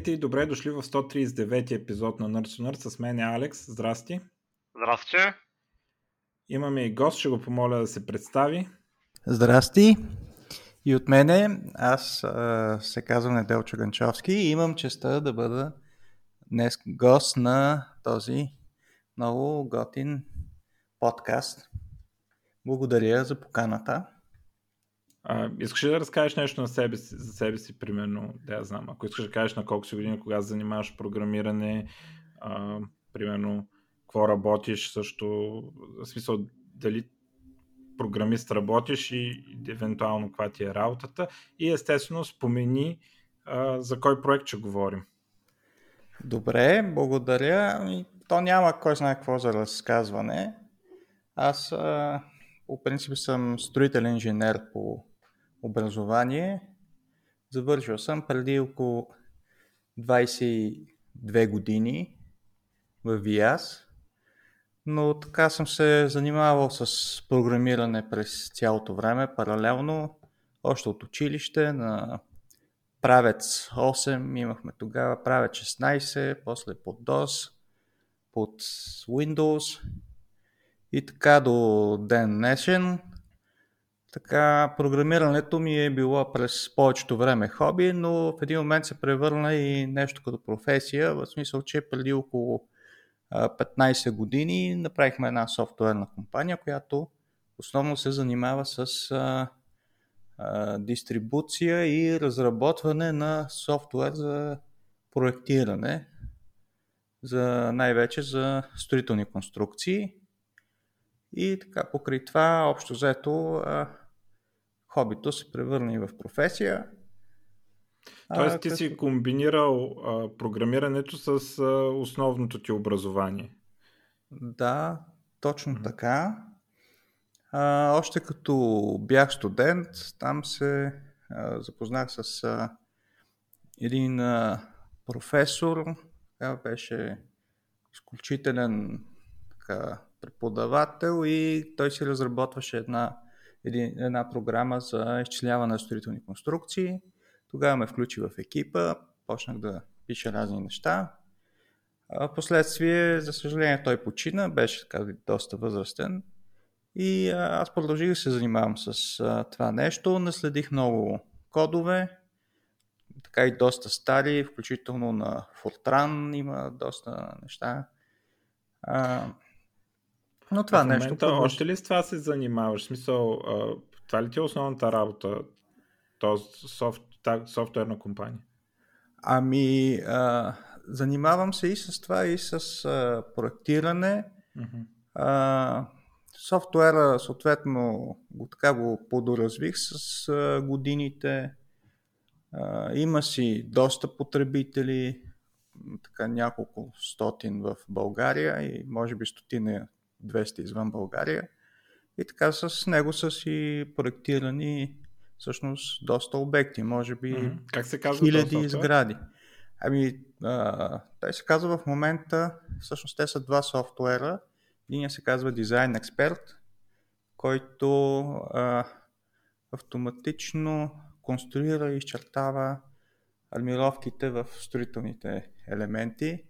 Здравейте и добре дошли в 139 епизод на Nerds Nerd. С мен е Алекс. Здрасти. Здрасти. Имаме и гост, ще го помоля да се представи. Здрасти. И от мене, аз а, се казвам Неделчо Ганчовски и имам честа да бъда днес гост на този много готин подкаст. Благодаря за поканата. А, искаш ли да разкажеш нещо на себе си, за себе си, примерно, да я знам, ако искаш да кажеш на колко си години, кога занимаваш програмиране, а, примерно, какво работиш също, в смисъл, дали програмист работиш и, и евентуално каква ти е работата и естествено спомени а, за кой проект ще говорим. Добре, благодаря. Ами, то няма кой знае какво за разказване. Аз а, по принцип съм строителен инженер по образование. Завършил съм преди около 22 години в ВИАС, но така съм се занимавал с програмиране през цялото време, паралелно, още от училище на правец 8, имахме тогава правец 16, после под DOS, под Windows и така до ден днешен. Така, програмирането ми е било през повечето време хоби, но в един момент се превърна и нещо като професия, в смисъл, че преди около 15 години направихме една софтуерна компания, която основно се занимава с а, а, дистрибуция и разработване на софтуер за проектиране, за най-вече за строителни конструкции. И така, покрай това, общо взето, а, хобито се превърна и в професия. Тоест а, ти като... си комбинирал а, програмирането с а, основното ти образование. Да, точно mm-hmm. така. А, още като бях студент, там се а, запознах с а, един а, професор, така беше изключителен така, преподавател и той си разработваше една един, една програма за изчисляване на строителни конструкции. Тогава ме включи в екипа, почнах да пиша разни неща. А последствие, за съжаление, той почина, беше така доста възрастен. И аз продължих да се занимавам с а, това нещо. Наследих много кодове, така и доста стари, включително на Fortran има доста неща. А, но това в нещо. Момента, още ли с това се занимаваш? В смисъл, а, това ли ти е основната работа? Този софт, софтуерна компания? Ами, а, занимавам се и с това, и с а, проектиране. Mm-hmm. А, софтуера, съответно, го, така го подоразвих с а, годините. А, има си доста потребители, така няколко стотин в България и може би стотина 200 извън България. И така с него са си проектирани всъщност доста обекти, може би mm-hmm. как се казва хиляди сгради. Ами, а, той се казва в момента, всъщност те са два софтуера. Един се казва Design Expert, който а, автоматично конструира и изчертава армировките в строителните елементи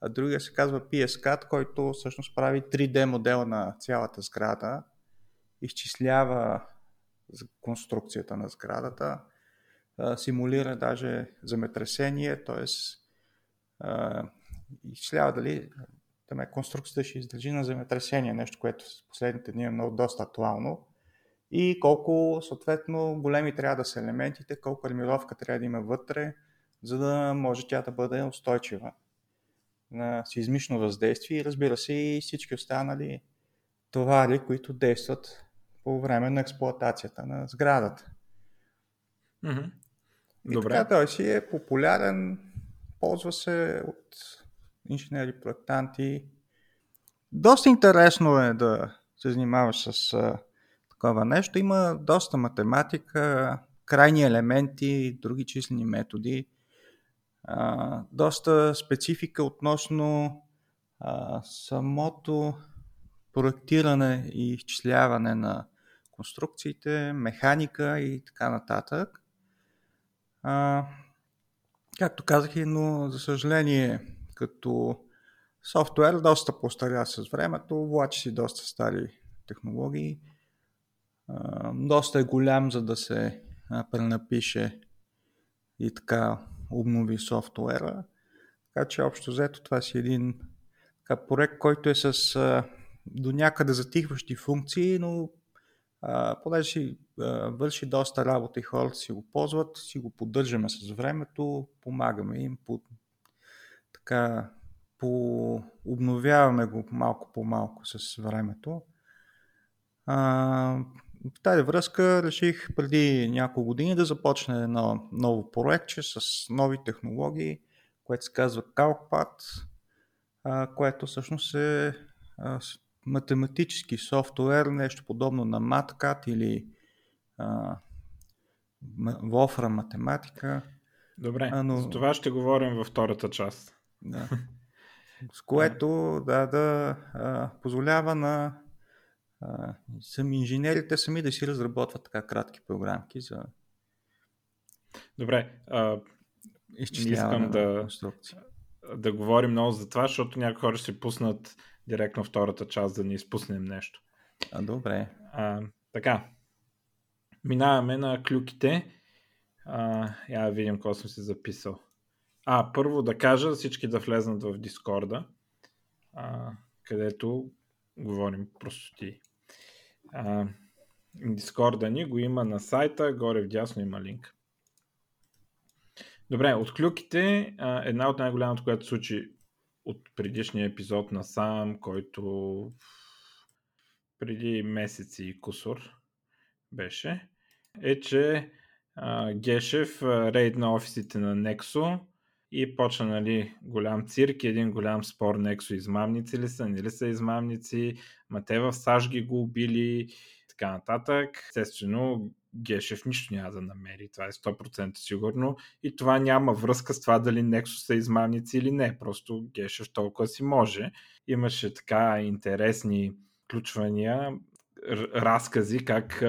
а другия се казва PSCAD, който всъщност прави 3D модел на цялата сграда, изчислява конструкцията на сградата, симулира даже земетресение, т.е. изчислява дали тъме, конструкцията ще издържи на земетресение, нещо, което в последните дни е много доста актуално. И колко съответно големи трябва да са елементите, колко армировка трябва да има вътре, за да може тя да бъде устойчива на сизмично въздействие и разбира се и всички останали товари, които действат по време на експлоатацията на сградата. Mm-hmm. И Добре. така той си е популярен, ползва се от инженери, проектанти. Доста интересно е да се занимаваш с а, такова нещо. Има доста математика, крайни елементи, други числени методи а, доста специфика относно а, самото проектиране и изчисляване на конструкциите, механика и така нататък. А, Както казах и, но за съжаление, като софтуер доста постаря с времето, влачи си доста стари технологии. доста е голям, за да се пренапише и така обнови софтуера. Така че общо взето това си един проект, който е с а, до някъде затихващи функции, но а, понеже си а, върши доста работа и хората си го ползват, си го поддържаме с времето, помагаме им, по, така, по, обновяваме го малко по малко с времето. А, в тази връзка реших преди няколко години да започне едно ново проектче с нови технологии, което се казва CalcPad, което всъщност е математически софтуер, нещо подобно на MatCat или Wolfram математика. Добре, а, но... за това ще говорим във втората част. Да. С което да, да а, позволява на а, сами инженерите сами да си разработват така кратки програмки за Добре, а, искам да, да говорим много за това, защото някои хора ще си директно втората част, да не изпуснем нещо. А, добре. А, така, минаваме на клюките. А, я да видим какво съм си записал. А, първо да кажа всички да влезнат в Дискорда, а, където говорим простоти. Дискорда ни го има на сайта, горе в дясно има линк. Добре, от клюките, една от най-голямото, която случи от предишния епизод на сам, който преди месеци и кусор беше, е, че а, Гешев рейд на офисите на Nexo и почна нали, голям цирк, един голям спор Nexo измамници ли са, не ли са измамници, ма те в САЩ ги го убили, така нататък. Естествено, Гешев нищо няма да намери, това е 100% сигурно и това няма връзка с това дали Nexus са измамници или не, просто Гешев толкова си може. Имаше така интересни включвания, разкази как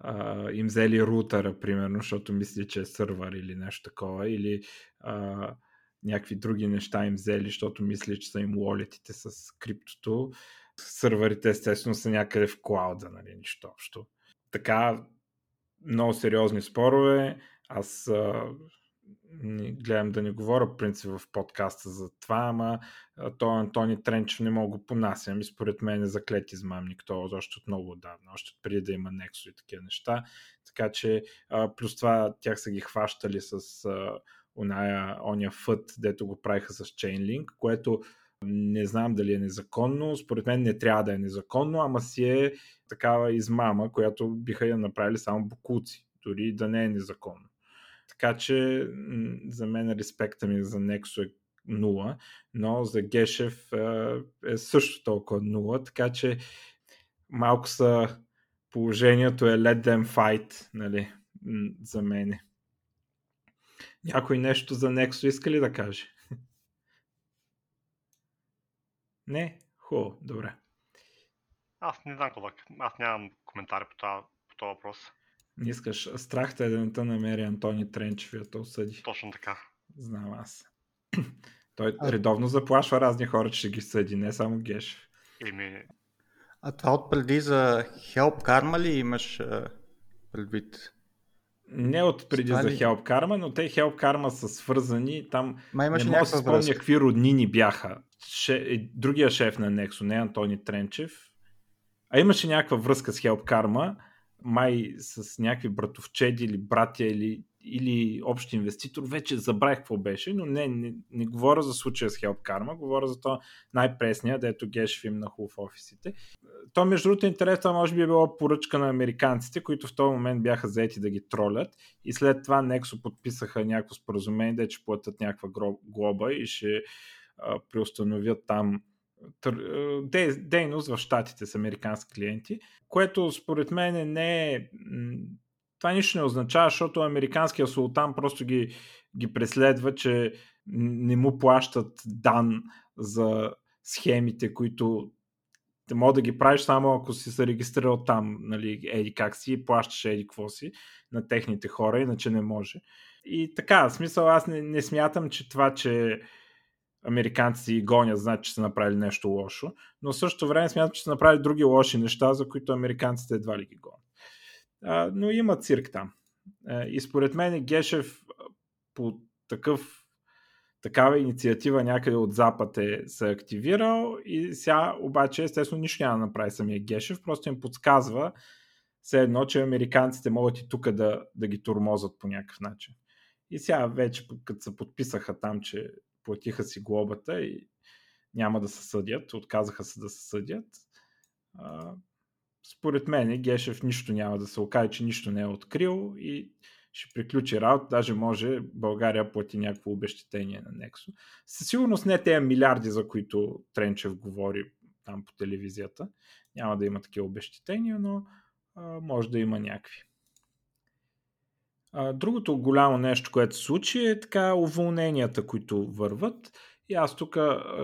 а, им взели рутера, примерно, защото мисли, че е сървър или нещо такова, или а, някакви други неща им взели, защото мисли, че са им уолетите с криптото. Сървърите естествено са някъде в клауда, нали, нищо общо. Така, много сериозни спорове. Аз а, гледам да не говоря принцип в подкаста за това, ама то Антони Тренчев не мога го понасям и според мен е заклет измамник. То още от много отдавна, още преди да има Нексо и такива неща. Така че плюс това тях са ги хващали с оная, оня фът, дето го правиха с Chainlink, което не знам дали е незаконно, според мен не трябва да е незаконно, ама си е такава измама, която биха я направили само букуци, дори да не е незаконно. Така че за мен респекта ми за Nexo е нула, но за Гешев е също толкова нула, така че малко са положението е let them fight, нали, за мене. Някой нещо за Nexo иска ли да каже? Не? Хубаво, добре. Аз не знам какво Аз нямам коментари по това, по това въпрос. Не искаш страх те да не те намери Антони Тренчев и да осъди. Точно така. Знам аз. Той а... редовно заплашва разни хора, че ще ги съди, не само Геш. Еми... А това от преди за Help Karma ли имаш предвид? Не от преди Стали... за Help Karma, но те Help Karma са свързани. Там Ма не мога да се спомня какви роднини бяха. Ше... Е, другия шеф на Nexo, не Антони Тренчев. А имаше някаква връзка с Help Karma, май с някакви братовчеди или братя или, или общ инвеститор. Вече забравих какво беше, но не, не, не говоря за случая с Help Karma, говоря за то най-пресния, дето Гешев им на в офисите. То, между другото, интересно, може би е било поръчка на американците, които в този момент бяха заети да ги тролят и след това Nexo подписаха някакво споразумение, да че платят някаква глоба и ще преустановят там дейност в щатите с американски клиенти, което според мен не е... Това нищо не означава, защото американския султан просто ги, ги преследва, че не му плащат дан за схемите, които те мога да ги правиш само ако си се регистрирал там, нали, еди как си, плащаш еди какво си на техните хора, иначе не може. И така, в смисъл аз не, не смятам, че това, че американците ги гонят, значи, че са направили нещо лошо, но в същото време смятам, че са направили други лоши неща, за които американците едва ли ги гонят. А, но има цирк там. А, и според мен Гешев по такъв такава инициатива някъде от Запад е се активирал и сега обаче естествено нищо няма да направи самия Гешев, просто им подсказва все едно, че американците могат и тук да, да ги турмозат по някакъв начин. И сега вече, като се подписаха там, че платиха си глобата и няма да се съдят, отказаха се да се съдят, според мен Гешев нищо няма да се окаже, че нищо не е открил и ще приключи работа, даже може България плати някакво обещетение на Нексо. Със сигурност не тези милиарди, за които Тренчев говори там по телевизията. Няма да има такива обещетения, но може да има някакви. Другото голямо нещо, което се случи е така уволненията, които върват. И аз тук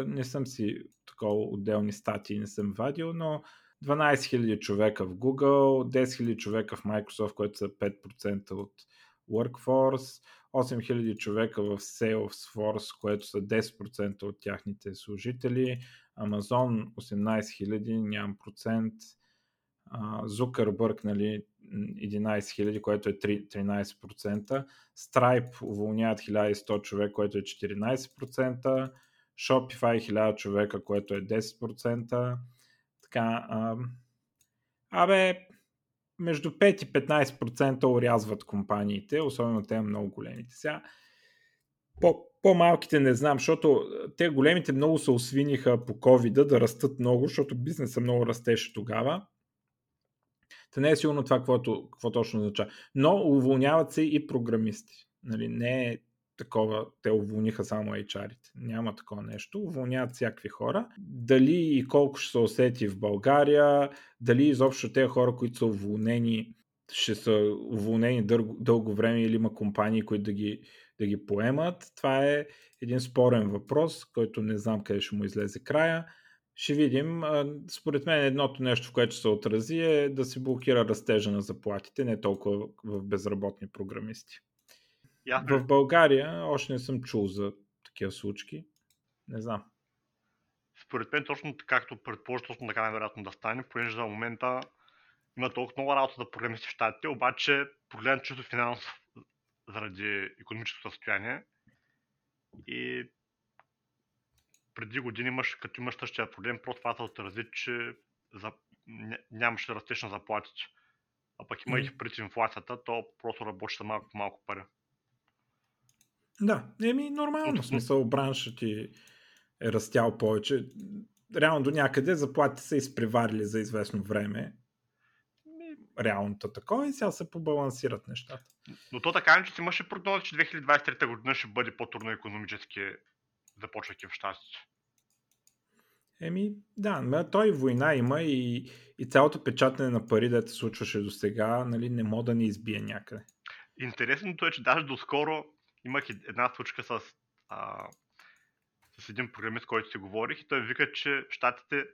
не съм си такова отделни статии не съм вадил, но 12 000 човека в Google, 10 000 човека в Microsoft, което са 5% от Workforce, 8 000 човека в Salesforce, което са 10% от тяхните служители, Amazon 18 000, нямам процент, Zuckerberg, нали, 11 000, което е 13%, Stripe уволняват 1100 човека, което е 14%, Shopify 1000 човека, което е 10%, така, абе, между 5 и 15% урязват компаниите, особено те много големите. Сега, по, по-малките не знам, защото те големите много се освиниха по covid да растат много, защото бизнесът много растеше тогава. Та не е сигурно това, какво, какво точно означава. Но уволняват се и програмисти. Нали, не е такова, те уволниха само HR-ите. Няма такова нещо. Уволняват всякакви хора. Дали и колко ще се усети в България, дали изобщо те хора, които са уволнени, ще са уволнени дълго, дълго време или има компании, които да ги, да ги поемат. Това е един спорен въпрос, който не знам къде ще му излезе края. Ще видим. Според мен едното нещо, в което се отрази е да се блокира растежа на заплатите, не толкова в безработни програмисти. Yeah. В България още не съм чул за такива случки. Не знам. Според мен точно както предположи, точно така най-вероятно да стане, понеже за момента има толкова много работа да програмисти в щатите, обаче проблемът чисто финансов заради економическото състояние. И преди години имаш, като имаш същия проблем, просто това се отрази, че за... нямаше растеж на заплатите. А пък имайки mm-hmm. пред инфлацията, то просто работи за малко малко пари. Да, еми нормално, в смисъл браншът ти е растял повече. Реално до някъде заплатите са изпреварили за известно време. Реалното такова и сега се побалансират нещата. Но то така, че имаше прогноза, че 2023 година ще бъде по-трудно економически, започвайки в щастие. Еми, да, но той война има и, и цялото печатане на пари, да се случваше до сега, нали, не мога да ни избие някъде. Интересното е, че даже доскоро имах една случка с, а, с един програмист, който си говорих и той вика, че щатите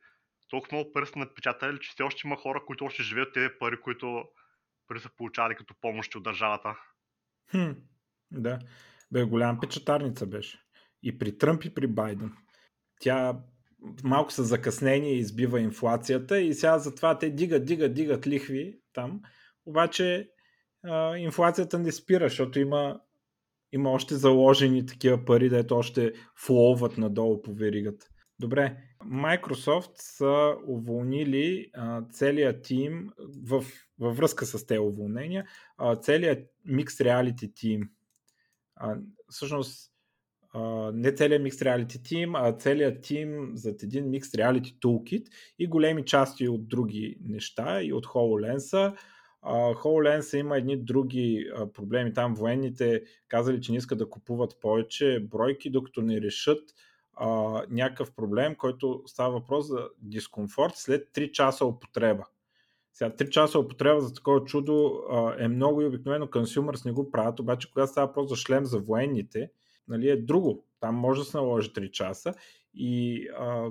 толкова много пари са напечатали, че все още има хора, които още живеят тези пари, които пари са получавали като помощи от държавата. Хм, да. Бе, голям печатарница беше. И при Тръмп, и при Байден. Тя малко са закъснение избива инфлацията и сега затова те дигат, дигат, дигат лихви там. Обаче а, инфлацията не спира, защото има има още заложени такива пари, дето още флоуват надолу по веригата. Добре, Microsoft са уволнили а, целият тим в, във връзка с тези уволнения, а, целият Mixed Reality тим. А, всъщност, не целият Mixed Reality тим, а целият тим зад един Mixed Reality Toolkit и големи части от други неща и от HoloLens HoloLens има едни други проблеми. Там военните казали, че не искат да купуват повече бройки, докато не решат а, някакъв проблем, който става въпрос за дискомфорт след 3 часа употреба. Сега 3 часа употреба за такова чудо а, е много и обикновено консюмърс не го правят, обаче когато става въпрос за шлем за военните, нали, е друго. Там може да се наложи 3 часа и а,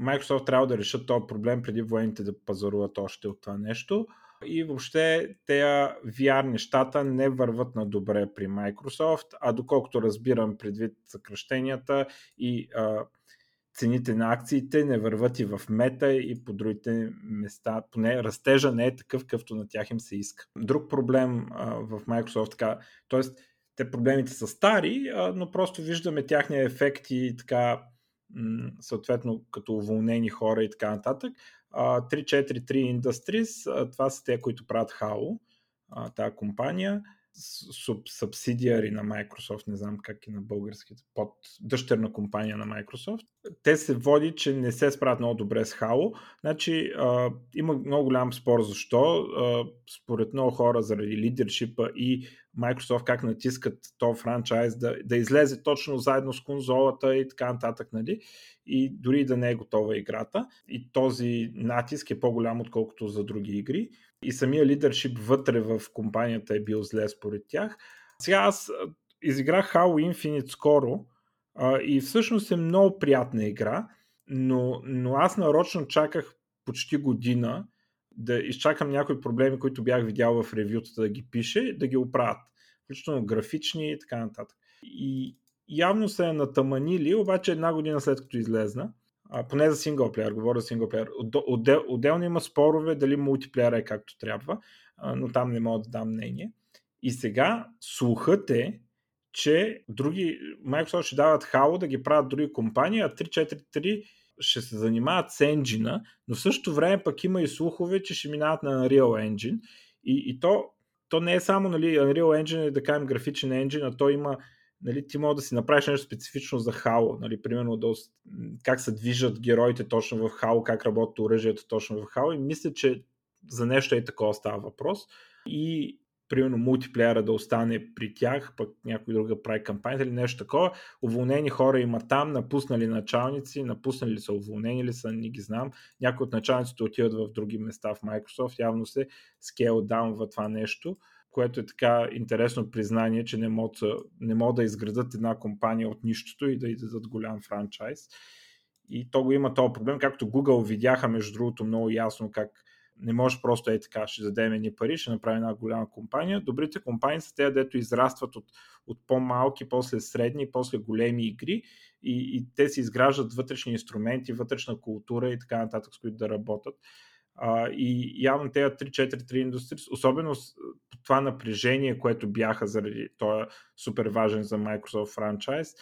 Microsoft трябва да решат този проблем преди военните да пазаруват още от това нещо. и въобще тези VR нещата не върват на добре при Microsoft, а доколкото разбирам предвид съкръщенията и а, цените на акциите не върват и в мета и по другите места. Поне растежа не е такъв, какъвто на тях им се иска. Друг проблем а, в Microsoft, така, т.е. те проблемите са стари, а, но просто виждаме тяхния ефект и така съответно като уволнени хора и така нататък. 343 Industries, това са те, които правят Halo, тази компания субсидиари на Microsoft, не знам как и на българските, под дъщерна компания на Microsoft. Те се води, че не се справят много добре с Halo. Значи а, има много голям спор защо. А, според много хора заради лидершипа и Microsoft как натискат то франчайз да, да излезе точно заедно с конзолата и така нататък, нали? И дори да не е готова играта. И този натиск е по-голям, отколкото за други игри и самия лидершип вътре в компанията е бил зле според тях. Сега аз изиграх Halo Infinite скоро а, и всъщност е много приятна игра, но, но аз нарочно чаках почти година да изчакам някои проблеми, които бях видял в ревютата да ги пише, да ги оправят. Включително графични и така нататък. И явно се е натаманили, обаче една година след като излезна, а, поне за синглплеер, говоря за синглплеер. Отдел, отделно има спорове дали мултиплеер е както трябва, а, но там не мога да дам мнение. И сега слухът е, че други, Microsoft ще дават Halo да ги правят други компании, а 343 ще се занимават с енджина, но в същото време пък има и слухове, че ще минават на Unreal Engine. И, и то, то не е само нали, Unreal Engine, е да кажем графичен енджин, а то има нали, ти може да си направиш нещо специфично за Halo, нали, примерно да, как се движат героите точно в Halo, как работят оръжието точно в Halo и мисля, че за нещо е такова става въпрос и примерно мултиплеера да остане при тях, пък някой друга прави кампания или нещо такова. Уволнени хора има там, напуснали началници, напуснали ли са, уволнени ли са, не ги знам. Някои от началниците отиват в други места в Microsoft, явно се скейл даунва това нещо което е така интересно признание, че не могат, не могат да изградат една компания от нищото и да издадат голям франчайз. И то го има този проблем, както Google видяха, между другото, много ясно как не може просто е така, ще дадем ни пари, ще направим една голяма компания. Добрите компании са те, дето израстват от, от по-малки, после средни, после големи игри и, и те си изграждат вътрешни инструменти, вътрешна култура и така нататък, с които да работят. И явно тези 3-4-3 индустрии, особено това напрежение, което бяха заради този супер важен за Microsoft франчайз,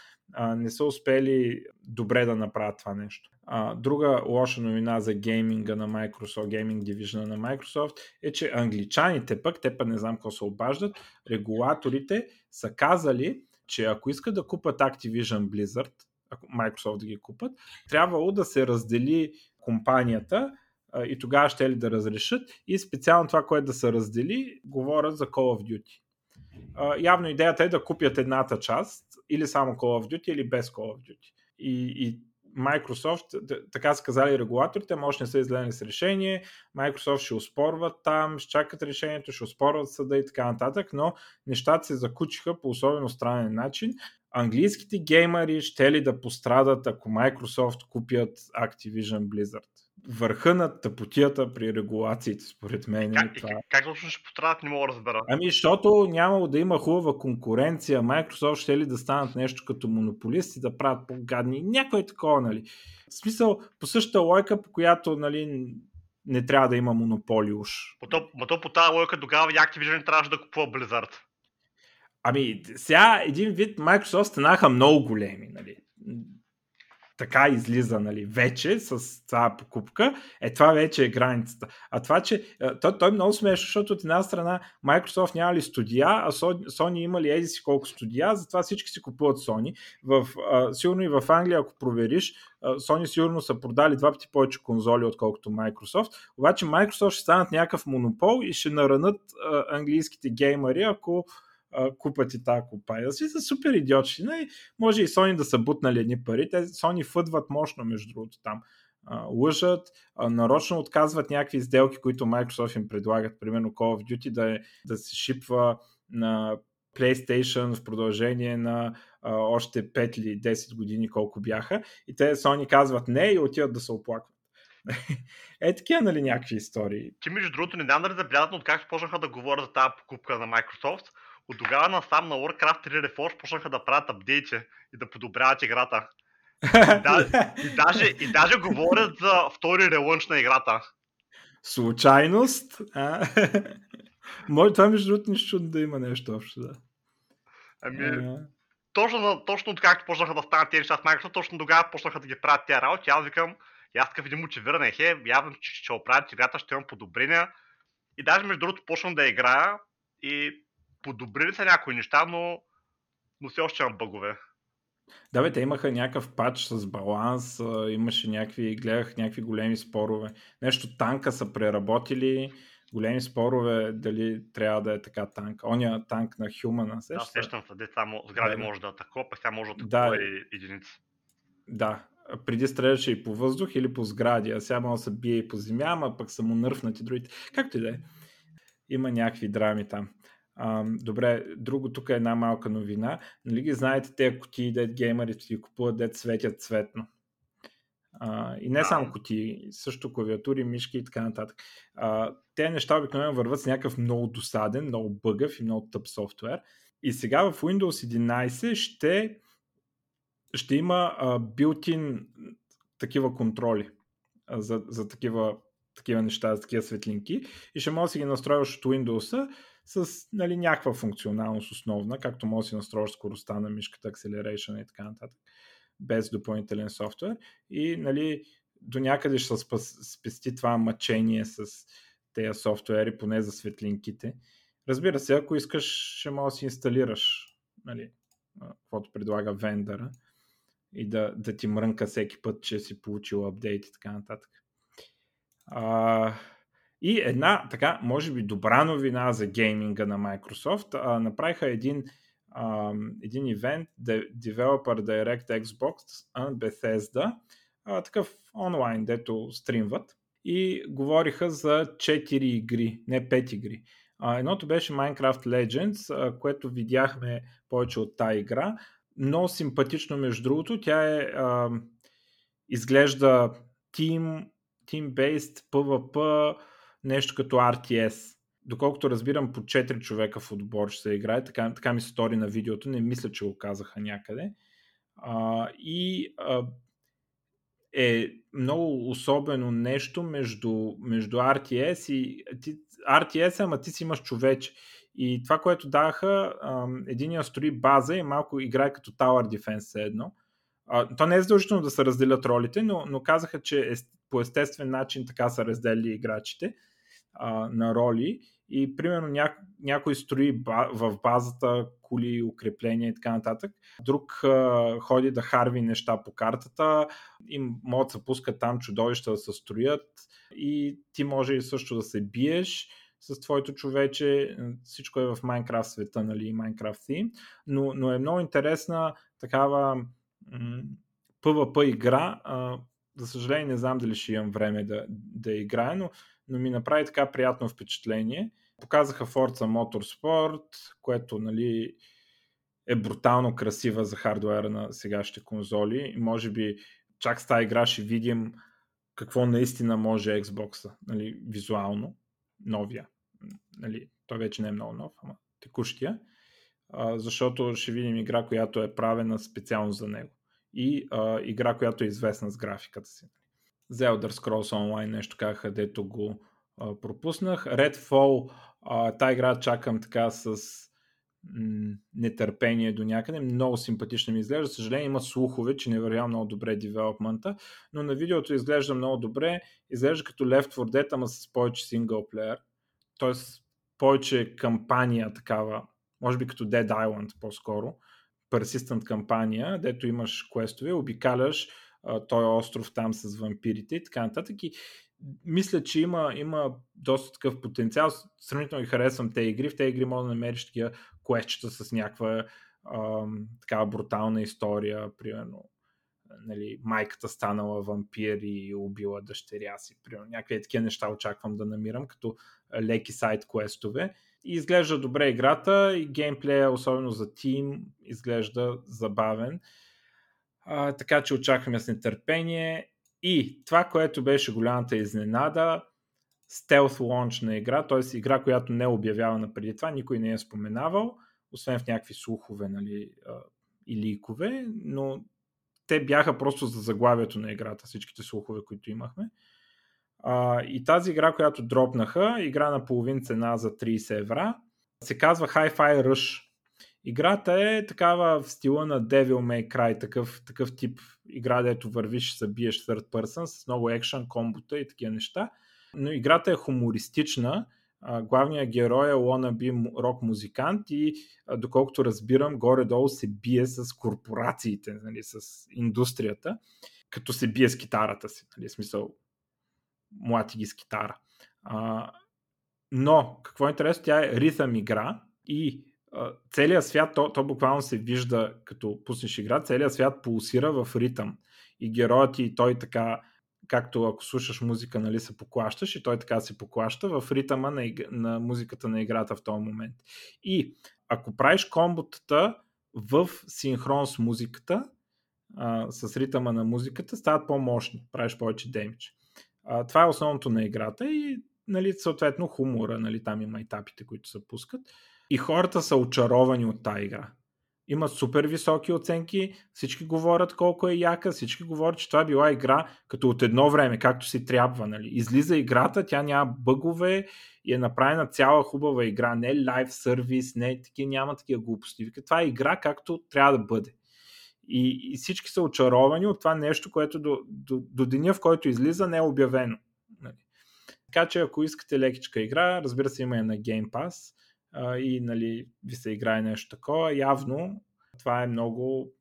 не са успели добре да направят това нещо. А, друга лоша новина за гейминга на Microsoft, гейминг дивижна на Microsoft е, че англичаните пък, те пък не знам какво се обаждат, регулаторите са казали, че ако искат да купат Activision Blizzard, ако Microsoft да ги купат, трябвало да се раздели компанията и тогава ще ли да разрешат. И специално това, което да се раздели, говорят за Call of Duty. Явно идеята е да купят едната част, или само Call of Duty, или без Call of Duty. И, и Microsoft, така са казали регулаторите, може не са излезли с решение, Microsoft ще успорват там, ще чакат решението, ще успорват съда и така нататък, но нещата се закучиха по особено странен начин. Английските геймери ще ли да пострадат, ако Microsoft купят Activision Blizzard? Върха на тъпотията при регулациите, според мен. Как, това... как, как точно ще пострадат, не мога да разбера. Ами, защото нямало да има хубава конкуренция. Microsoft ще ли да станат нещо като монополисти, да правят по-гадни. Някой такова, нали. В смисъл, по същата лойка, по която, нали, не трябва да има монополи уж. Ма то, то по тази лойка тогава и Activision трябваше да купува Blizzard. Ами, сега един вид Microsoft станаха много големи, нали така излиза, нали, вече с тази покупка, е това вече е границата. А това, че той, той е много смешно, защото от една страна Microsoft няма ли студия, а Sony има ли еди си колко студия, затова всички си купуват Sony. В, а, сигурно и в Англия, ако провериш, Sony сигурно са продали два пъти повече конзоли, отколкото Microsoft. Обаче Microsoft ще станат някакъв монопол и ще наранат а, английските геймери, ако купат и тази компания. Си са супер идиотски. Не? Нали? Може и Sony да са бутнали едни пари. Те Sony фъдват мощно, между другото, там. лъжат, нарочно отказват някакви сделки, които Microsoft им предлагат, примерно Call of Duty да, е, да се шипва на PlayStation в продължение на а, още 5 или 10 години колко бяха и те Sony казват не и отиват да се оплакват. е такива, нали, някакви истории. Ти, между другото, не дам да забелязат, но откакто почнаха да говорят за тази покупка на Microsoft, от тогава насам на Warcraft 3 Reforged почнаха да правят апдейти и да подобряват играта. И, да, и, даже, и даже говорят за втори релънч на играта. Случайност? А? Може това между другото нищо да има нещо общо, да. Ами, а... точно, точно както почнаха да станат тези неща с Microsoft, точно тогава почнаха да ги правят тези работи. Аз викам, и аз такъв един мотивиран е, хе, явно, че ще оправят играта, ще имам подобрения. И даже между другото почвам да играя и подобрили са някои неща, но, но все още имам бъгове. Да, бе, те имаха някакъв пач с баланс, имаше някакви, гледах някакви големи спорове. Нещо танка са преработили, големи спорове дали трябва да е така танк. Оня танк на Хюмана, сеща? Да, сещам се, де само сгради да. може да атакува, пък сега може да атакува да, и единица. Да, преди стреляше и по въздух или по сгради, а сега може да се бие и по земя, ама пък са му нърфнати другите. Както и да е. Има някакви драми там. Добре, друго тук е една малка новина. Нали ги знаете тези кутии, дет геймерите ги купуват, дет светят цветно. А, и не да. само кутии, също клавиатури, мишки и така нататък. А, те неща обикновено върват с някакъв много досаден, много бъгъв и много тъп софтуер. И сега в Windows 11 ще, ще има а, built-in такива контроли а, за, за такива, такива неща, за такива светлинки. И ще може да си ги настроиш от Windows с нали, някаква функционалност основна, както може да си настроиш скоростта на мишката, acceleration и така нататък, без допълнителен софтуер. И нали, до някъде ще спести това мъчение с тези софтуери, поне за светлинките. Разбира се, ако искаш, ще може да си инсталираш нали, каквото предлага вендора и да, да ти мрънка всеки път, че си получил апдейт и така нататък. А, и една, така, може би добра новина за гейминга на Microsoft. А, направиха един, а, един ивент, Developer Direct Xbox, а, Bethesda, а, такъв онлайн, дето стримват. И говориха за 4 игри, не 5 игри. А, едното беше Minecraft Legends, а, което видяхме повече от тази игра. Много симпатично, между другото. Тя е а, изглежда team, team-based PvP, нещо като RTS. Доколкото разбирам, по 4 човека в отбор ще се играе, така, така ми се стори на видеото, не мисля, че го казаха някъде. А, и а, е много особено нещо между, между RTS и ти, RTS, ама ти си имаш човече. И това, което даха, единия строи база и малко играе като Tower Defense едно. А, то не е задължително да се разделят ролите, но, но казаха, че е, по естествен начин така са разделили играчите а, на роли и примерно ня, някой строи ба, в базата кули, укрепления и така нататък. Друг а, ходи да харви неща по картата и могат да се пускат там чудовища да се строят и ти може и също да се биеш с твоето човече. Всичко е в Майнкрафт света, нали, Майнкрафт Theme. Но, но е много интересна такава м- PvP игра. А, за съжаление не знам дали ще имам време да, да играя, но но ми направи така приятно впечатление. Показаха Forza Motorsport, което нали, е брутално красива за хардуера на сегашните конзоли и може би чак с тази игра ще видим какво наистина може Xbox, нали, визуално, новия. Нали, той вече не е много нов, ама текущия, а, защото ще видим игра, която е правена специално за него и а, игра, която е известна с графиката си. За Elder Scrolls Online нещо казаха, дето го а, пропуснах. Redfall, а, та игра чакам така с м- нетърпение до някъде. Много симпатично ми изглежда. съжаление има слухове, че не вървя много добре девелопмента, но на видеото изглежда много добре. Изглежда като Left 4 Dead, ама с повече синглплеер. Тоест повече кампания такава, може би като Dead Island по-скоро, persistent кампания, дето имаш квестове, обикаляш този остров там с вампирите и така нататък. И мисля, че има, има доста такъв потенциал. Сравнително и харесвам тези игри. В тези игри може да намериш такива квестчета с някаква ам, такава брутална история, примерно нали, майката станала вампир и убила дъщеря си. Примерно, някакви такива неща очаквам да намирам, като леки сайт квестове. И изглежда добре играта и геймплея, особено за тим, изглежда забавен. А, така че очакваме с нетърпение. И това, което беше голямата изненада, стелс лонч на игра, т.е. игра, която не е обявявана преди това, никой не е споменавал, освен в някакви слухове нали, и ликове, но те бяха просто за заглавието на играта, всичките слухове, които имахме. А, и тази игра, която дропнаха, игра на половин цена за 30 евра, се казва Hi-Fi Rush. Играта е такава в стила на Devil May Cry, такъв, такъв тип игра, дето вървиш, се биеш third person с много екшен, комбота и такива неща. Но играта е хумористична. Главният герой е wannabe рок музикант и доколкото разбирам, горе-долу се бие с корпорациите, нали, с индустрията, като се бие с китарата си. Нали, смисъл, млати ги с китара. А, но, какво е интересно, тя е ритъм игра и целият свят, то, то буквално се вижда като пуснеш игра, целият свят пулсира в ритъм. И героят и той така, както ако слушаш музика, нали се поклащаш и той така се поклаща в ритъма на, на музиката на играта в този момент. И ако правиш комботата в синхрон с музиката, а, с ритъма на музиката, стават по-мощни, правиш повече демидж. А, това е основното на играта и нали, съответно хумора, нали, там има етапите, които се пускат. И хората са очаровани от тази игра. Има супер високи оценки, всички говорят колко е яка, всички говорят, че това е била игра като от едно време, както си трябва. Нали. Излиза играта, тя няма бъгове и е направена цяла хубава игра. Не лайв сервис, не таки, няма такива глупости. Това е игра както трябва да бъде. И, и всички са очаровани от това нещо, което до, до, до деня, в който излиза, не е обявено. Нали. Така че ако искате лекичка игра, разбира се, има я на Game Pass и нали, ви се играе нещо такова, явно това е много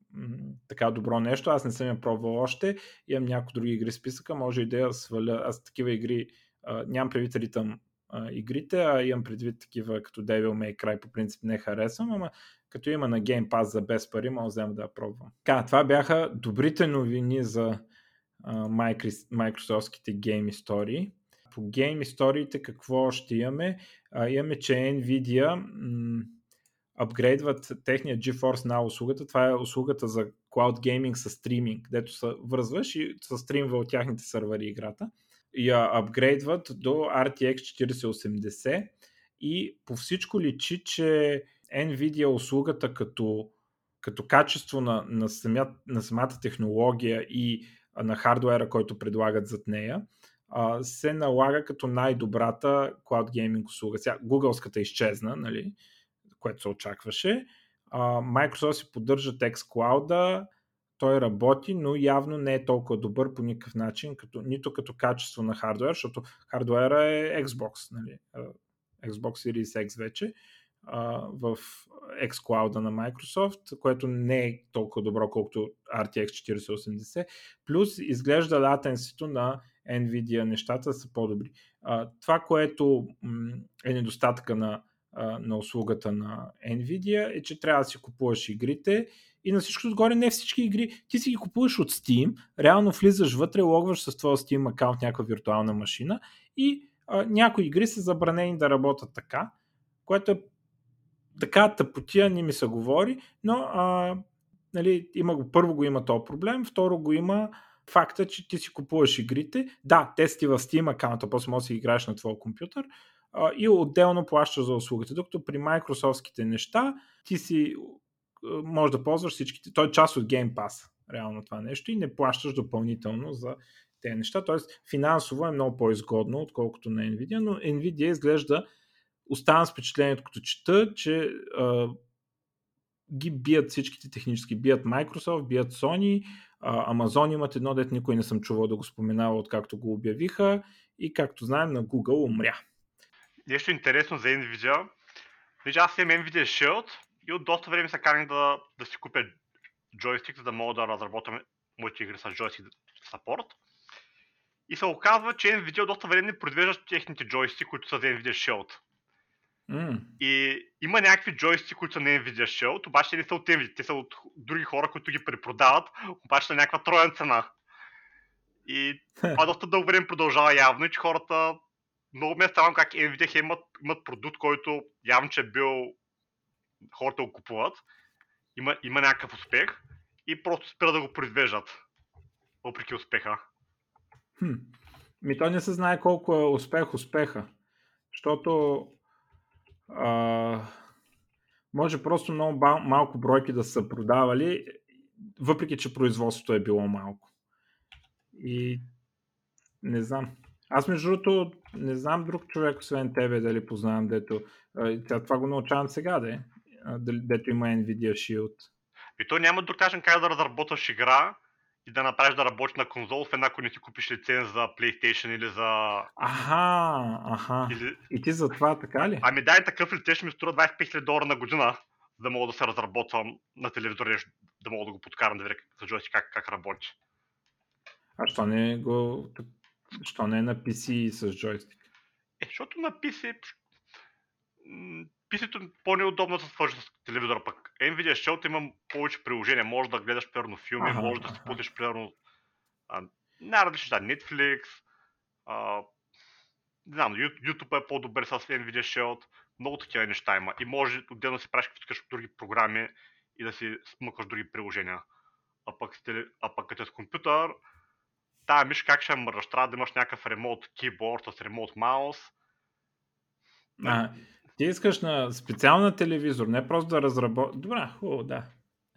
така добро нещо. Аз не съм я пробвал още. Имам някои други игри в списъка, може и да я сваля. Аз такива игри нямам предвид ритъм игрите, а имам предвид такива като Devil May Cry по принцип не харесвам, ама като има на Game Pass за без пари, мога да взема да я пробвам. Така, това бяха добрите новини за Microsoftските гейм истории. По гейм историите какво ще имаме? А, имаме, че Nvidia апгрейдват техния GeForce Now услугата. Това е услугата за Cloud Gaming с стриминг, където се връзваш и се стримва от тяхните сървъри играта. Я апгрейдват до RTX 4080 и по всичко личи, че Nvidia услугата като, като качество на, на, самя, на самата технология и на хардуера, който предлагат зад нея, се налага като най-добрата Cloud Gaming услуга. Сега, Googleската изчезна, нали, което се очакваше. Microsoft си поддържа xCloud, той работи, но явно не е толкова добър по никакъв начин, като, нито като качество на хардуер, защото хардуера е Xbox, нали, Xbox Series X вече, в xCloud на Microsoft, което не е толкова добро, колкото RTX 4080. Плюс изглежда латенсито на Nvidia нещата са по-добри. това, което е недостатъка на, на услугата на Nvidia е, че трябва да си купуваш игрите и на всичко отгоре не всички игри. Ти си ги купуваш от Steam, реално влизаш вътре, логваш с твоя Steam аккаунт някаква виртуална машина и а, някои игри са забранени да работят така, което е така тъпотия не ми се говори, но а, нали, има първо го има този проблем, второ го има факта, че ти си купуваш игрите. Да, те си в Steam аккаунта, после можеш да си играеш на твоя компютър и отделно плащаш за услугата. Докато при Microsoftските неща ти си можеш да ползваш всичките. Той е част от Game Pass, реално това нещо и не плащаш допълнително за тези неща. Тоест финансово е много по-изгодно, отколкото на Nvidia, но Nvidia изглежда оставам с впечатлението, като чета, че а, ги бият всичките технически. Бият Microsoft, бият Sony, а, Amazon имат едно, дет никой не съм чувал да го споменава, откакто го обявиха и както знаем на Google умря. Нещо интересно за Nvidia. Виж, аз имам Nvidia Shield и от доста време се каних да, да си купя джойстик, за да мога да разработвам моите игри с джойстик support. И се оказва, че Nvidia доста време не произвеждат техните джойстик, които са за Nvidia Shield. Mm. И има някакви джойсти, които са на Nvidia Shield, обаче не са от Nvidia, те са от други хора, които ги препродават, обаче на някаква троен цена. И това доста дълго време продължава явно че хората много ме ставам как Nvidia имат, имат продукт, който явно, че е бил хората го купуват, има, има някакъв успех и просто спира да го произвеждат, въпреки успеха. Хм. Ми то не се знае колко е успех успеха. Защото а, може просто много малко бройки да са продавали, въпреки че производството е било малко. И не знам. Аз между другото не знам друг човек, освен тебе, дали познавам, дето. А, това го научавам сега, де, дето има Nvidia Shield. И то няма да кажем как да разработваш игра, и да направиш да работи на конзол, в една, ако не си купиш лиценз за PlayStation или за... Аха, аха. Или... И ти за това така ли? Ами дай такъв лиценз ми струва 25 000 долара на година, за да мога да се разработвам на телевизор, да мога да го подкарам да видя как, как, как работи. А що не го... Що не е на PC с джойстик? Е, защото на PC PC-то е по-неудобно да се свържи с телевизора, пък Nvidia Shield има повече приложения. Може да гледаш примерно филми, ага, може да си путиш примерно най-различни неща. Netflix, а, не знам, YouTube е по-добър с Nvidia Shield. Много такива неща има. И може отделно да си правиш като други програми и да си смъкваш други приложения. А пък, а пък като е с компютър, тая миш как ще мръщ? Трябва да имаш някакъв ремонт кейборд с ремонт маус. А, ти искаш на специална телевизор, не просто да разработиш. Добре, хубаво, да.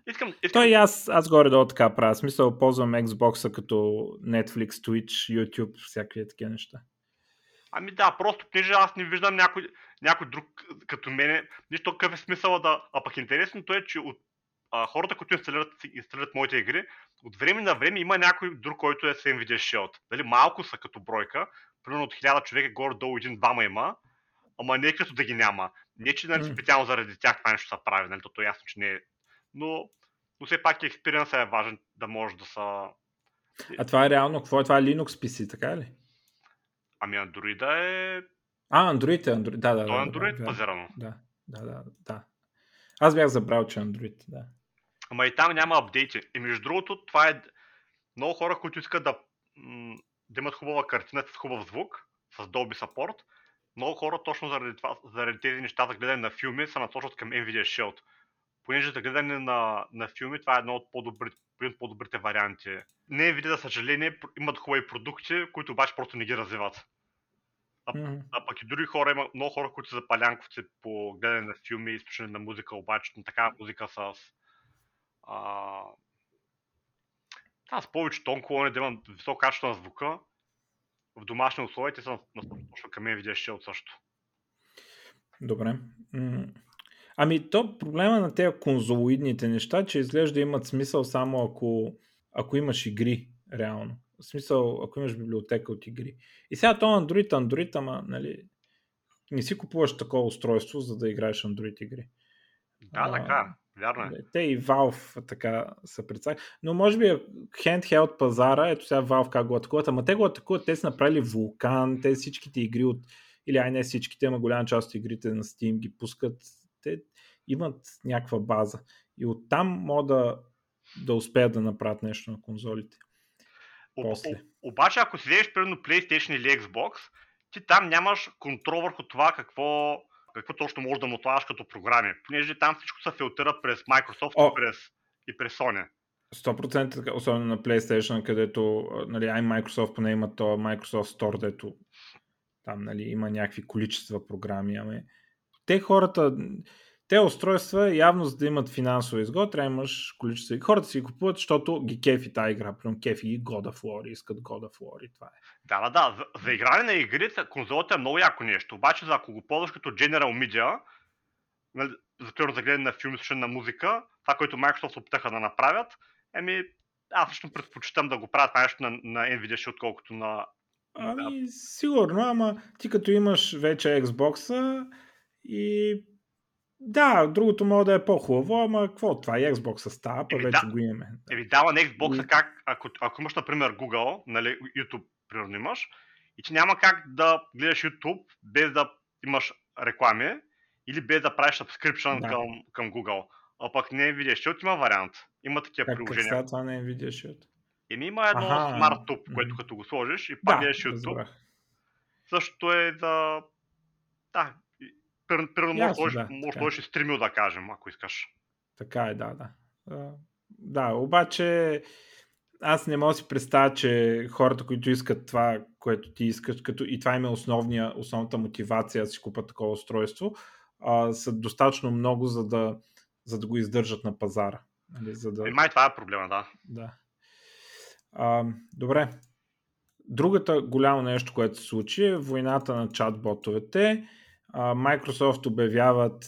Искам, искам... Той аз, аз горе-долу така правя. Смисъл, ползвам Xbox като Netflix, Twitch, YouTube, всякакви такива неща. Ами да, просто понеже аз не виждам някой, някой друг като мене. Нищо какъв е смисъл да... А пък интересното е, че от а, хората, които инсталират, инсталират моите игри, от време на време има някой друг, който е с Nvidia Shield. Дали малко са като бройка, примерно от 1000 човека горе-долу един-двама има, ама не е като да ги няма. Не, че нали, специално заради тях това нещо се прави, нали, то е ясно, че не е. Но, но все пак експириенсът е важен да може да са... А това е реално, какво е това? Е Linux PC, така ли? Ами Android е... А, Android е Android, да, да. То е Android да, базирано. Да, да, да, да. Аз бях забрал, че е Android, да. Ама и там няма апдейти. И между другото, това е много хора, които искат да, да имат хубава картина с хубав звук, с Dolby Support, много хора точно заради, това, заради тези неща за гледане на филми се насочват към Nvidia Shield. Понеже за гледане на, на филми това е едно от по-добрите, по-добрите варианти. Не Nvidia, за съжаление, имат хубави продукти, които обаче просто не ги развиват. А, mm-hmm. а пък и други хора, има много хора, които са запалянковци по гледане на филми и слушане на музика, обаче на такава музика с а, с повече тон колони, да имам високо качество на звука, в домашни условия те са точно към Nvidia Shield също. Добре. Ами то проблема на тези конзолоидните неща, че изглежда имат смисъл само ако, ако имаш игри, реално. В смисъл, ако имаш библиотека от игри. И сега то Android, Android, ама, нали, не си купуваш такова устройство, за да играеш Android игри. Да, така. Вярно е. Те и Valve така са представили. Но може би handheld пазара, ето сега Valve как го атакуват, ама те го атакуват, те са направили Вулкан, те всичките игри от, или ай не всичките, ама голяма част от игрите на Steam ги пускат, те имат някаква база. И оттам могат да, да успеят да направят нещо на конзолите. После. О, обаче, ако си вземеш примерно PlayStation или Xbox, ти там нямаш контрол върху това какво какво точно можеш да му отлагаш като програми, понеже там всичко се филтира през Microsoft О, и, през, и през Sony. 100% така, особено на PlayStation, където нали, ай Microsoft поне има то Microsoft Store, дето там нали, има някакви количества програми. Ами, те хората, те устройства, явно за да имат финансово изгод, трябва да имаш количество. И хората си ги купуват, защото ги кефи тази игра. Прям кефи и God of War, искат God of War и това е. Да, да, да. За, за игране на игрите конзолата е много яко нещо. Обаче, за ако го ползваш като General Media, нали, за за гледане на филми, слушане на музика, това, което Microsoft опитаха да направят, еми, аз лично предпочитам да го правят нещо на, на Nvidia, отколкото на... Ами, сигурно, ама ти като имаш вече Xbox и да, другото може да е по-хубаво, ама какво това? И Xbox става, па вече да, го имаме. Да. Еми дава на Xbox и... как, ако, ако имаш, например, Google, нали, YouTube, примерно имаш, и че няма как да гледаш YouTube без да имаш реклами или без да правиш subscription да. към, към Google. А пък не Nvidia Shield има вариант. Има такива как, приложения. Как това не е Shield? Еми има едно Аха. Smart Tube, което като го сложиш и пак да, гледаш YouTube. Разбрах. Същото е за... Да, Примерно може, да, може да и стримил да кажем, ако искаш. Така е, да, да. Да, обаче аз не мога да си представя, че хората, които искат това, което ти искаш, като и това им е основния, основната мотивация да си купат такова устройство, а, са достатъчно много, за да, за да го издържат на пазара. Нали, за да... И май това е проблема, да. да. А, добре. Другата голямо нещо, което се случи е войната на чат-ботовете. А, Microsoft обявяват,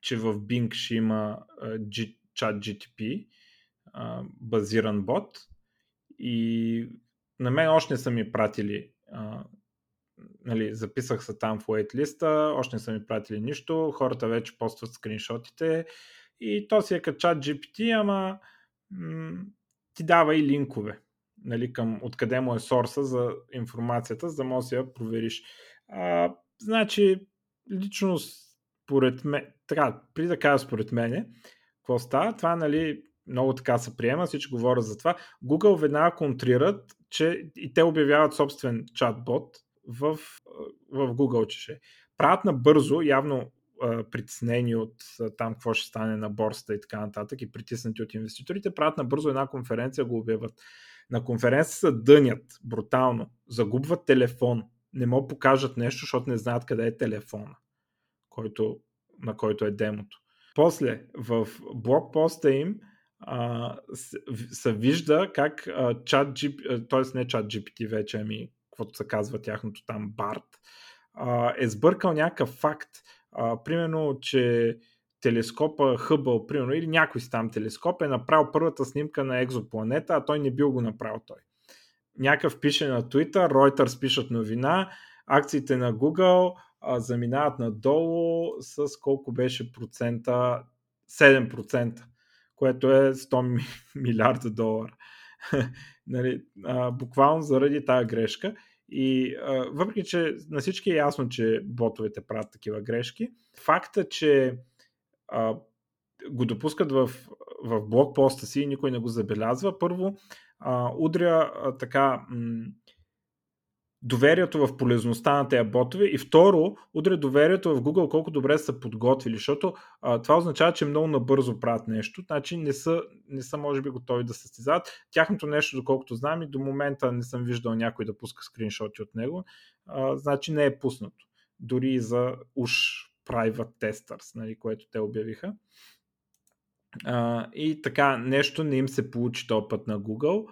че в Bing ще има а, G, чат GTP, базиран бот. И на мен още не са ми пратили нали, записах се там в waitlist още не са ми пратили нищо, хората вече постват скриншотите и то си е като чат GPT, ама ти дава и линкове нали, към откъде му е сорса за информацията, за да можеш да я провериш. А, значи, лично според мен, така, при да кажа според мене, какво става, това нали, много така се приема, всички говорят за това. Google веднага контрират, че и те обявяват собствен чатбот в, в Google, че ще. Правят набързо, явно притеснени от там какво ще стане на борста и така нататък и притиснати от инвеститорите, правят набързо една конференция, го обявят. На конференция се дънят брутално, загубват телефон, не могат покажат нещо, защото не знаят къде е телефона, който, на който е демото. После в блокпоста им а, се вижда как а, чат GPT, т.е. не чат GPT вече, ами каквото се казва тяхното там Барт, а, е сбъркал някакъв факт. А, примерно, че телескопа Хъбъл, примерно, или някой си там телескоп е направил първата снимка на екзопланета, а той не бил го направил той. Някакъв пише на Twitter, Reuters пишат новина, акциите на Google а, заминават надолу с колко беше процента? 7%, което е 100 милиарда долара. нали, а, буквално заради тази грешка. И а, въпреки, че на всички е ясно, че ботовете правят такива грешки, факта, че а, го допускат в, в блокпоста си и никой не го забелязва, първо удря така доверието в полезността на тези ботове и второ, удря доверието в Google колко добре са подготвили, защото а, това означава, че много набързо правят нещо, значи не са, не са може би готови да състезават. Тяхното нещо, доколкото знам и до момента не съм виждал някой да пуска скриншоти от него, а, значи не е пуснато. Дори и за уж private testers, нали, което те обявиха. А, и така, нещо не им се получи този път на Google.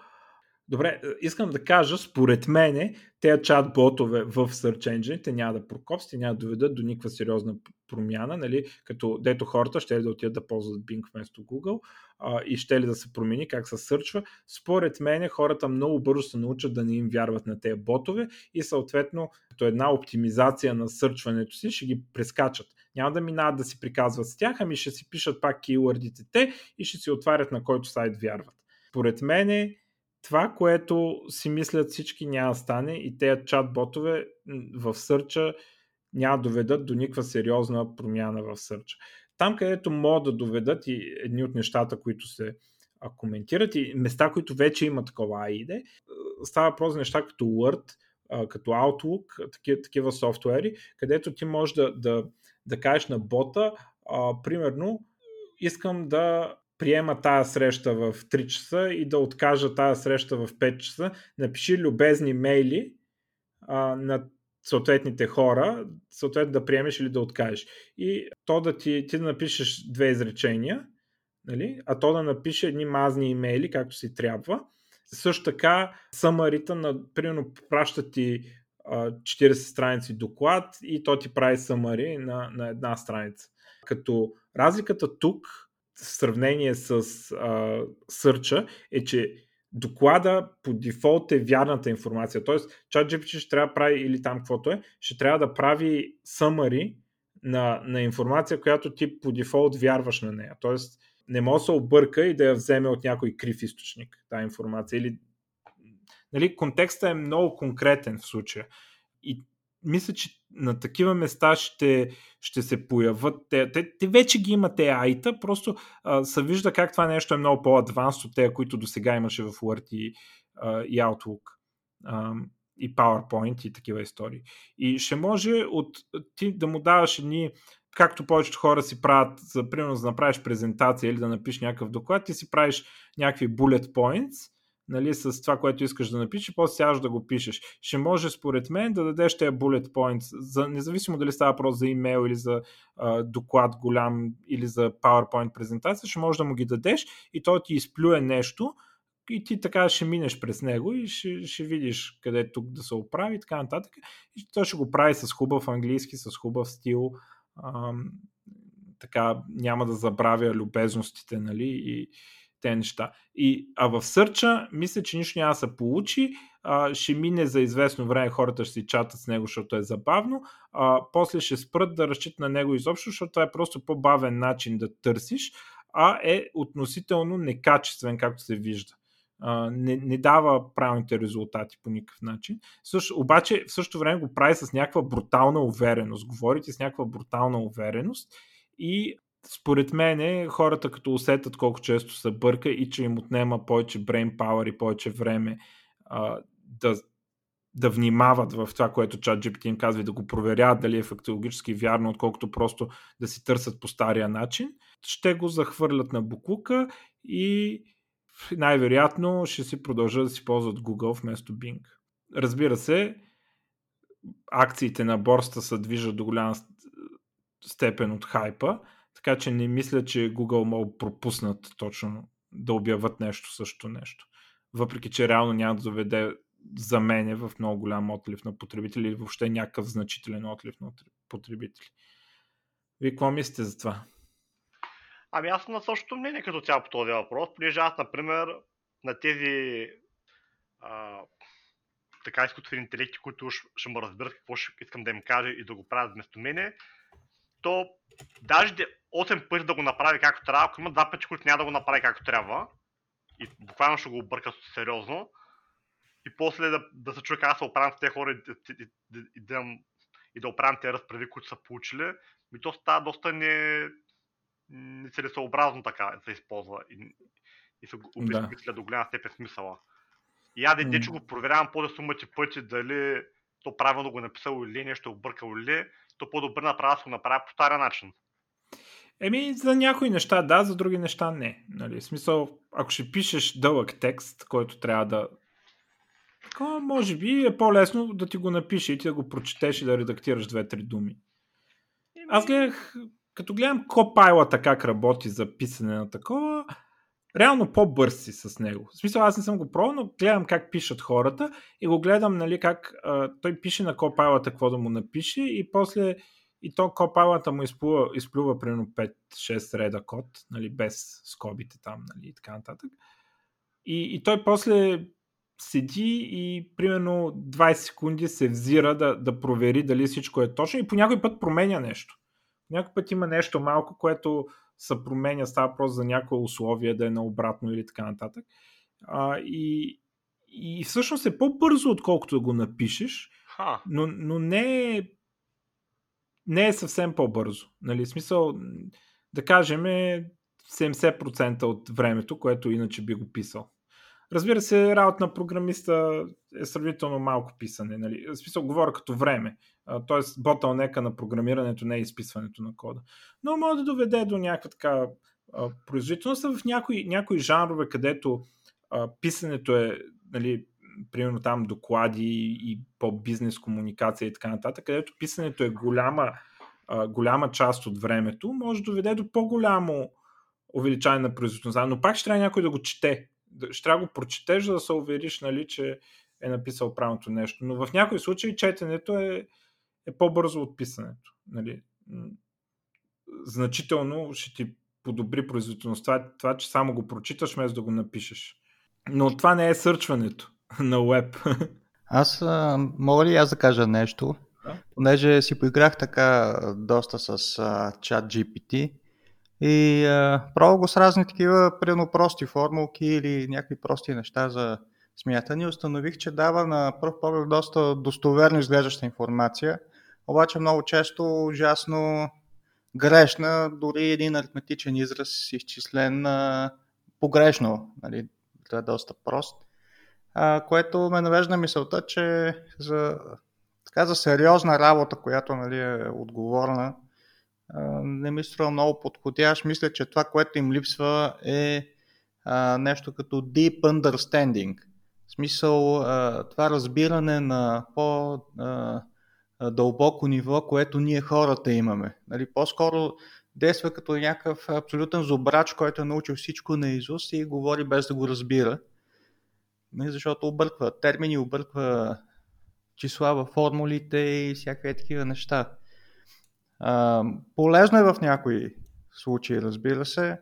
Добре, искам да кажа, според мене, тези чат-ботове в Search Engine няма да прокопсят и няма да доведат до никаква сериозна промяна, нали, като дето хората ще да отидат да ползват Bing вместо Google а, и ще ли да се промени как се сърчва. Според мене хората много бързо се научат да не им вярват на тези ботове и съответно като една оптимизация на сърчването си ще ги прескачат. Няма да минават да си приказват с тях, ами ще си пишат пак кейуърдите те и ще си отварят на който сайт вярват. Според мене това, което си мислят всички няма да стане и тези чат-ботове в сърча няма да доведат до никаква сериозна промяна в сърча. Там, където могат да доведат и едни от нещата, които се коментират и места, които вече има такова AID, става въпрос за неща като Word, като Outlook, такива, такива софтуери, където ти можеш да, да, да кажеш на бота, а, примерно, искам да приема тази среща в 3 часа и да откажа тази среща в 5 часа, напиши любезни мейли а, на съответните хора, съответно да приемеш или да откажеш. И то да ти, ти да напишеш две изречения, нали? а то да напише едни мазни имейли, както си трябва. Също така, самарита на, примерно, праща ти 40 страници доклад и то ти прави самари на, на една страница. Като разликата тук в сравнение с а, сърча е, че доклада по дефолт е вярната информация. Тоест, ChatGPT ще трябва да прави, или там каквото е, ще трябва да прави summary на, на информация, която ти по дефолт вярваш на нея. Тоест, не може да се обърка и да я вземе от някой крив източник, тази информация. Или, нали, контекстът е много конкретен в случая. И мисля, че на такива места ще, ще се появат. Те, те, те вече ги имат те айта, просто а, се вижда как това нещо е много по-адванс от тези, които до сега имаше в Word и, а, и Outlook. А, и PowerPoint и такива истории. И ще може от ти да му даваш едни както повечето хора си правят, за примерно да направиш презентация или да напишеш някакъв доклад, ти си правиш някакви bullet points, нали, с това, което искаш да напишеш, после сядаш да го пишеш. Ще може, според мен, да дадеш тези bullet points, за, независимо дали става въпрос за имейл или за а, доклад голям или за PowerPoint презентация, ще може да му ги дадеш и той ти изплюе нещо и ти така ще минеш през него и ще, ще видиш къде е тук да се оправи и така нататък. И той ще го прави с хубав английски, с хубав стил. Ам, така няма да забравя любезностите, нали, и, те неща. И, а в сърча, мисля, че нищо няма да се получи. А, ще мине за известно време, хората ще си чатат с него, защото е забавно. А, после ще спрат да разчитат на него изобщо, защото това е просто по-бавен начин да търсиш, а е относително некачествен, както се вижда. Uh, не, не дава правилните резултати по никакъв начин. Също, обаче в същото време го прави с някаква брутална увереност. Говорите с някаква брутална увереност и според мен хората като усетят колко често се бърка и че им отнема повече brain power и повече време а, да, да внимават в това, което ChatGPT им казва и да го проверяват дали е фактологически вярно, отколкото просто да си търсят по стария начин, ще го захвърлят на буклука и най-вероятно ще си продължат да си ползват Google вместо Bing. Разбира се, акциите на борста се движат до голяма степен от хайпа, така че не мисля, че Google могат пропуснат точно да обяват нещо също нещо. Въпреки, че реално няма да доведе за мене в много голям отлив на потребители или въобще някакъв значителен отлив на потребители. Вие какво мислите за това? Ами аз съм на същото мнение като цяло по този въпрос, понеже аз, например, на тези а, така изкуствени интелекти, които ще ме разберат какво ще искам да им кажа и да го правят вместо мене, то даже 8 пъти да го направи както трябва, ако има два пъти, които няма да го направи както трябва, и буквално ще го обърка сериозно, и после да, да се чуе как се оправям с тези хора и, и, и, и, да, и да оправям тези разправи, които са получили, ми то става доста не, нецелесообразно така се използва и, и се обезмисля да. до голяма степен смисъла. И аз дете, че го проверявам по да сумати пъти дали то правилно го е написал или нещо е объркал или то по-добре направя да се го направя по стария начин. Еми, за някои неща да, за други неща не. Нали? В смисъл, ако ще пишеш дълъг текст, който трябва да... Така, може би е по-лесно да ти го напише и ти да го прочетеш и да редактираш две-три думи. Аз гледах, като гледам Copilot как работи за писане на такова, реално по-бърз си с него. В смисъл, аз не съм го пробвал, но гледам как пишат хората и го гледам, нали, как а, той пише на Copilot какво да му напише и после и то Copilot му изплува, изплюва примерно 5-6 реда код, нали, без скобите там, нали, и така нататък. И, и той после седи и примерно 20 секунди се взира да, да провери дали всичко е точно и по някой път променя нещо. Някой път има нещо малко, което се променя, става просто за някое условие да е наобратно или така нататък. А, и, и всъщност е по-бързо, отколкото да го напишеш, но, но не, е, не е съвсем по-бързо. Нали? В смисъл, да кажем, 70% от времето, което иначе би го писал. Разбира се, работа на програмиста е сравнително малко писане. Нали? В смисъл, говоря като време. Тоест, ботълнека на програмирането не е изписването на кода. Но може да доведе до някаква така производителност в някои, някои жанрове, където а, писането е, нали, примерно там доклади и по-бизнес комуникация и така нататък, където писането е голяма, а, голяма част от времето, може да доведе до по-голямо увеличаване на производителността, но пак ще трябва някой да го чете. Ще трябва да го прочетеш, за да се увериш, нали, че е написал правилното нещо. Но в някои случаи четенето е, е по-бързо от писането. Нали. Значително ще ти подобри производителността. Това, че само го прочиташ, вместо да го напишеш. Но това не е сърчването на веб. Аз мога ли аз да кажа нещо? Да? Понеже си поиграх така доста с а, чат GPT и а, го с разни такива прено прости формулки или някакви прости неща за смятане. Установих, че дава на пръв поглед доста достоверно изглеждаща информация, обаче много често ужасно грешна, дори един аритметичен израз изчислен а, погрешно. Нали? Това е доста прост. А, което ме навежда мисълта, че за, така, за сериозна работа, която нали, е отговорна, не ми струва много подходящ. Мисля, че това, което им липсва е а, нещо като deep understanding. В смисъл, а, това разбиране на по а, дълбоко ниво, което ние хората имаме. Нали, по-скоро действа като някакъв абсолютен зубрач, който е научил всичко на Изус и говори без да го разбира. Нали, защото обърква термини, обърква числа във формулите и всякакви такива неща. Полезно е в някои случаи, разбира се,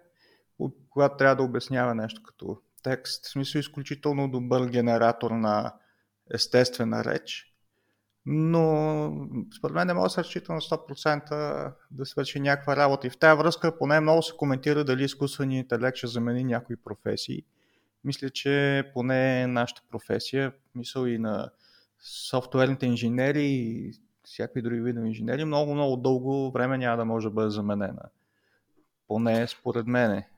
когато трябва да обяснява нещо като текст. В смисъл изключително добър генератор на естествена реч. Но според мен не мога да се разчита на 100% да свърши някаква работа. И в тази връзка поне много се коментира дали изкуственият интелект ще замени някои професии. Мисля, че поне нашата професия, мисъл и на софтуерните инженери всякакви други видове инженери, много, много дълго време няма да може да бъде заменена. Поне според мене.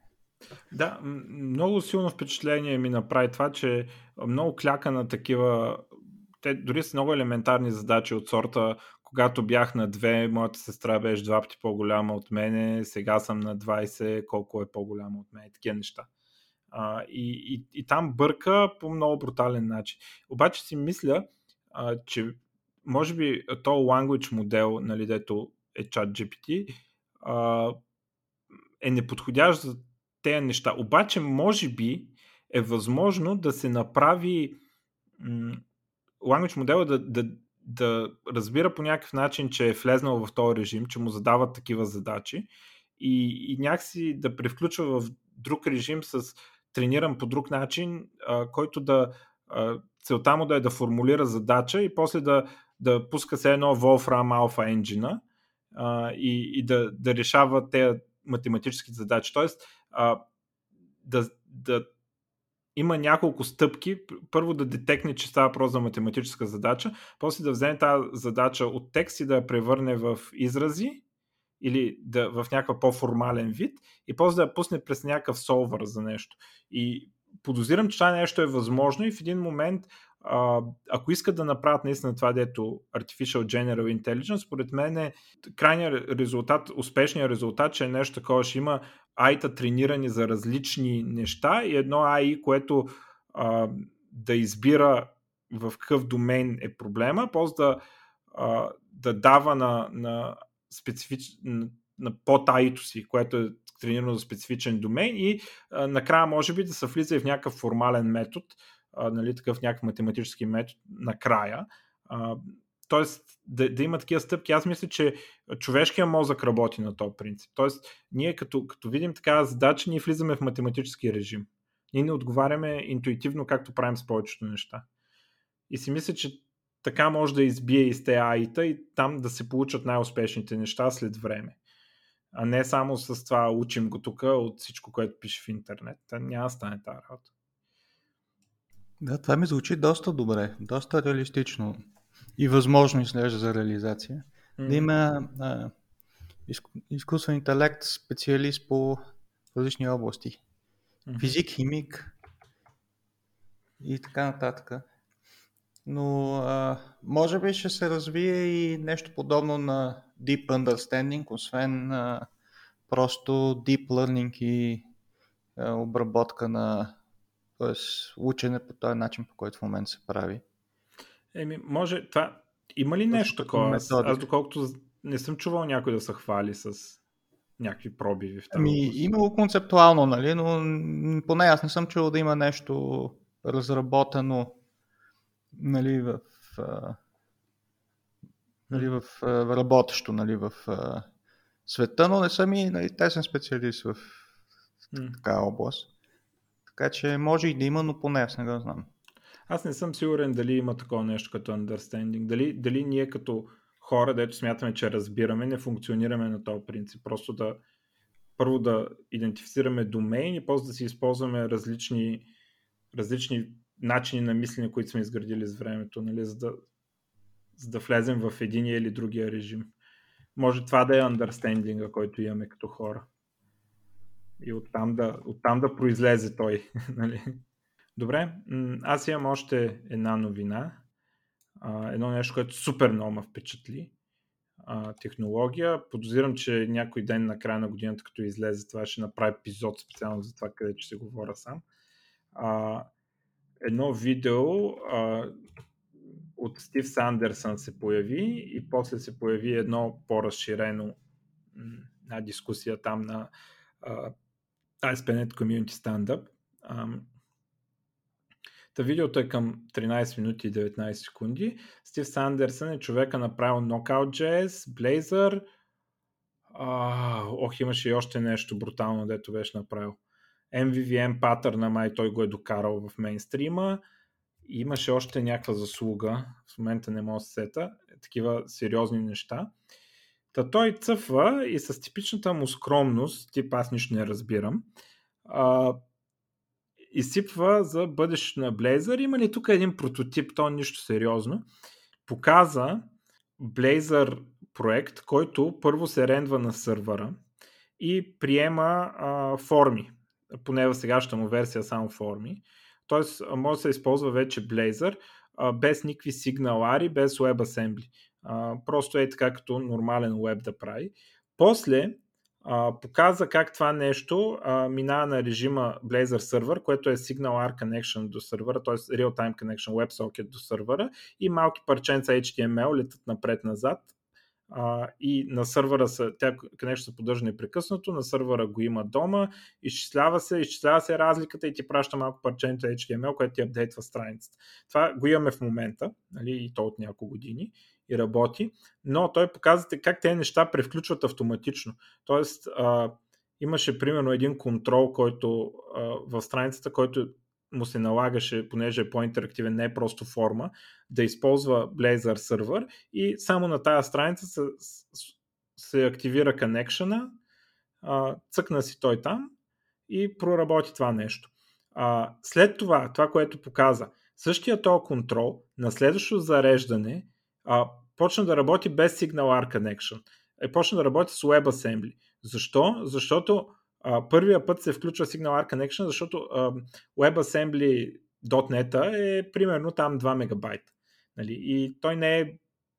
Да, много силно впечатление ми направи това, че много кляка на такива те дори са много елементарни задачи от сорта, когато бях на две, моята сестра беше два пъти по-голяма от мене, сега съм на 20, колко е по-голяма от мен, такива неща. А, и, и, и там бърка по много брутален начин. Обаче си мисля, а, че може би то language модел, нали, дето е чат GPT, а, е неподходящ за тези неща. Обаче, може би е възможно да се направи м- language модела да, да, да разбира по някакъв начин, че е влезнал в този режим, че му задават такива задачи и, и някакси да превключва в друг режим с трениран по друг начин, а, който да а, целта му да е да формулира задача и после да, да пуска се едно Wolfram Alpha Engine и, и да, да решава тези математически задачи. Тоест, а, да, да има няколко стъпки. Първо да детекне, че става просто за математическа задача, после да вземе тази задача от текст и да я превърне в изрази или да, в някакъв по-формален вид и после да я пусне през някакъв солвър за нещо. И подозирам, че това нещо е възможно и в един момент а, ако искат да направят наистина това, дето Artificial General Intelligence, според мен е крайният резултат, успешният резултат, че е нещо такова, ще има AI-та тренирани за различни неща и едно AI, което а, да избира в какъв домен е проблема, после да, а, да дава на, на, специфич, на, на под AI-то си, което е тренирано за специфичен домен и а, накрая може би да се влиза и в някакъв формален метод, а, нали, такъв някакъв математически метод накрая. А, Тоест, да, да има такива стъпки. Аз мисля, че човешкия мозък работи на този принцип. Тоест, ние като, като видим такава задача, ние влизаме в математически режим. Ние не отговаряме интуитивно, както правим с повечето неща. И си мисля, че така може да избие из те аита и там да се получат най-успешните неща след време. А не само с това учим го тук от всичко, което пише в интернет. Та няма да стане тази работа. Да, това ми звучи доста добре, доста реалистично и възможно изглежда за реализация. Mm. Да има а, изкуствен интелект специалист по различни области. Mm. Физик, химик и така нататък. Но а, може би ще се развие и нещо подобно на Deep Understanding, освен а, просто Deep Learning и а, обработка на т.е. учене по този начин, по който в момента се прави. Еми, може, това, има ли нещо такова? Аз, аз доколкото не съм чувал някой да се хвали с някакви пробиви в тази Ами, имало концептуално, нали, но поне аз не съм чувал да има нещо разработено нали, в, нали, в, работещо нали, в света, но не съм и нали, тесен специалист в mm. така област. Така че може и да има, но поне аз не го знам. Аз не съм сигурен дали има такова нещо като understanding. Дали, дали ние като хора, дето смятаме, че разбираме, не функционираме на този принцип. Просто да първо да идентифицираме домейн и после да си използваме различни, различни начини на мислене, които сме изградили с времето, нали, за, да, за да влезем в единия или другия режим. Може това да е understanding, който имаме като хора. И оттам да, оттам да произлезе той. нали? Добре, аз имам още една новина. Едно нещо, което супер много ме впечатли. а, технология. Подозирам, че някой ден на края на годината, като излезе това, ще направи епизод специално за това, където ще се говоря сам. А, едно видео а, от Стив Сандерсън се появи и после се появи едно по-разширено на дискусия там на uh, ASP.NET Community Stand-up. Um, Та видеото е към 13 минути и 19 секунди. Стив Сандерсън е човека направил Knockout.js, Blazor. А, ох, имаше и още нещо брутално, дето беше направил. MVVM патърна, май той го е докарал в мейнстрима. Имаше още някаква заслуга, в момента не мога да се сета, такива сериозни неща. Та той цъфва и с типичната му скромност, тип аз нищо не разбирам, а, изсипва за бъдещето на Blazor. Има ли тук един прототип, то нищо сериозно. Показа Blazor проект, който първо се рендва на сървъра и приема а, форми. Поне в сегашната му версия само форми. Тоест може да се използва вече Blazor без никакви сигналари, без WebAssembly. Просто е така като нормален веб да прави. После показа как това нещо минава на режима Blazor Server, което е Signal R Connection до сървъра, т.е. Real-Time Connection WebSocket до сървъра и малки парченца HTML летат напред-назад а, и на сървъра са, тя нещо се поддържа непрекъснато, на сървъра го има дома, изчислява се, изчислява се разликата и ти праща малко парченца HTML, което ти апдейтва страницата. Това го имаме в момента, нали, и то от няколко години и работи, но той показва как тези неща превключват автоматично. Тоест, а, имаше примерно един контрол, който а, в страницата, който му се налагаше, понеже е по-интерактивен, не е просто форма, да използва Blazor сервер и само на тази страница се, се активира коннекшена, цъкна си той там и проработи това нещо. А, след това, това, което показа, същия този контрол на следващото зареждане а, почна да работи без Signal R Connection. Е, почна да работи с WebAssembly. Защо? Защото а, първия път се включва Signal R Connection, защото а, WebAssembly.net е примерно там 2 мегабайта. Нали? И той не е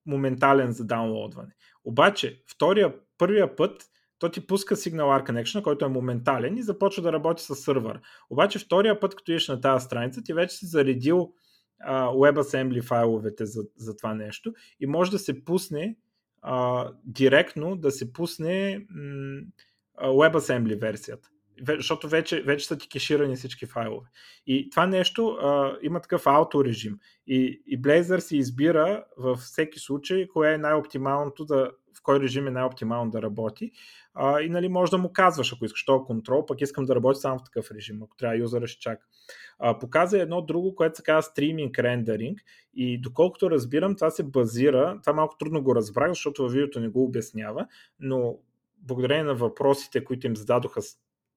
моментален за даунлоудване. Обаче, втория, първия път то ти пуска Signal R Connection, който е моментален и започва да работи с сървър. Обаче втория път, като идеш на тази страница, ти вече си заредил а, WebAssembly файловете за, за това нещо и може да се пусне а, директно да се пусне м- WebAssembly версията. Защото вече, вече са ти кеширани всички файлове. И това нещо а, има такъв авторежим. И, и Blazor си избира във всеки случай кое е най-оптималното да, в кой режим е най-оптимално да работи. А, и нали, може да му казваш, ако искаш този контрол, пък искам да работи само в такъв режим, ако трябва юзера ще чака. А, показа едно друго, което се казва стриминг рендеринг и доколкото разбирам, това се базира, това малко трудно го разбрах, защото във видеото не го обяснява, но благодарение на въпросите, които им зададоха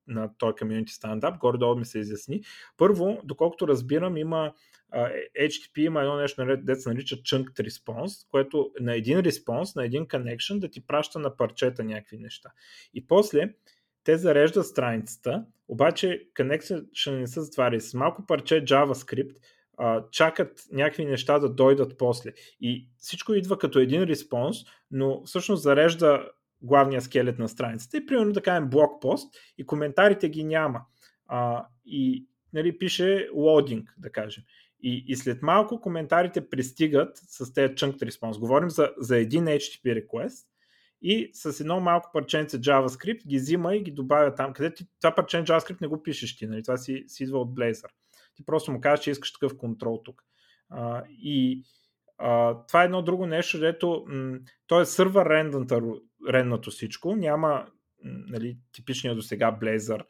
на този community stand-up, горе-долу ми се изясни. Първо, доколкото разбирам, има HTTP има едно нещо, дето се нарича Chunked Response, което на един респонс, на един connection да ти праща на парчета някакви неща. И после те зареждат страницата, обаче connection не са затваряли. С малко парче JavaScript чакат някакви неща да дойдат после. И всичко идва като един респонс, но всъщност зарежда главния скелет на страницата и примерно да кажем блокпост и коментарите ги няма. А, и нали, пише loading, да кажем. И, и след малко коментарите пристигат с тези chunked response. Говорим за, за един HTTP request и с едно малко парченце JavaScript ги взима и ги добавя там, където ти, това парченце JavaScript не го пишеш ти, нали? това си, си идва от Blazor. Ти просто му кажеш, че искаш такъв контрол тук. А, и а, това е едно друго нещо, дето м- то е сървър ренднато всичко, няма нали, типичния до сега Blazor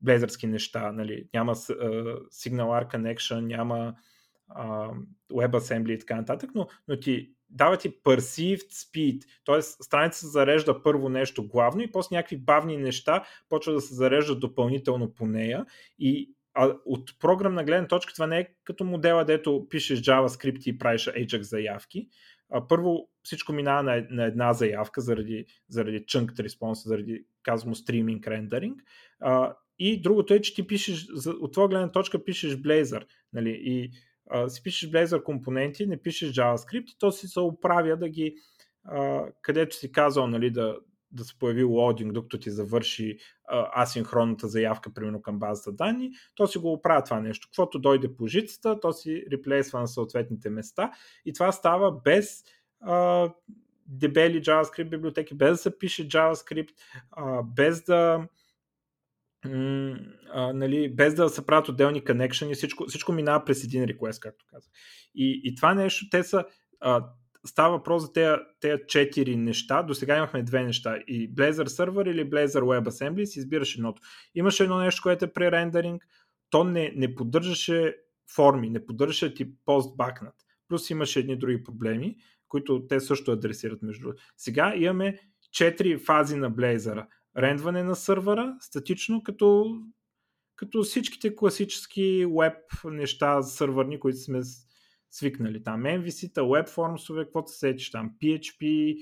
блезърски неща, нали, няма uh, Signal R Connection, няма uh, WebAssembly и така нататък, но, но ти дава ти perceived speed, т.е. страница се зарежда първо нещо главно и после някакви бавни неща почва да се зареждат допълнително по нея и а от програмна гледна точка това не е като модела, дето пишеш JavaScript и правиш Ajax заявки. А, първо всичко минава на, на една заявка заради, заради chunked response, заради казвам rendering. А, и другото е, че ти пишеш, от твоя гледна точка пишеш Blazor. Нали? И а, си пишеш Blazor компоненти, не пишеш JavaScript и то си се оправя да ги, а, където си казал нали, да, да се появи лодинг, докато ти завърши а, асинхронната заявка, примерно към базата данни, то си го оправя това нещо. Каквото дойде по жицата, то си реплейсва на съответните места и това става без дебели JavaScript библиотеки, без да се пише JavaScript, а, без да а, нали, без да се правят отделни connection и всичко, всичко минава през един request, както казах. И, и това нещо, те са а, става въпрос за тези, тези четири неща. До сега имахме две неща. И Blazor Server или Blazor WebAssembly си избираш едното. Имаше едно нещо, което е пререндеринг. То не, не поддържаше форми, не поддържаше ти постбакнат. Плюс имаше едни други проблеми, които те също адресират между Сега имаме четири фази на Blazor. Рендване на сървъра, статично, като, като всичките класически веб неща, сървърни, които сме свикнали. Там MVC-та, WebForms, каквото се сетиш там, PHP,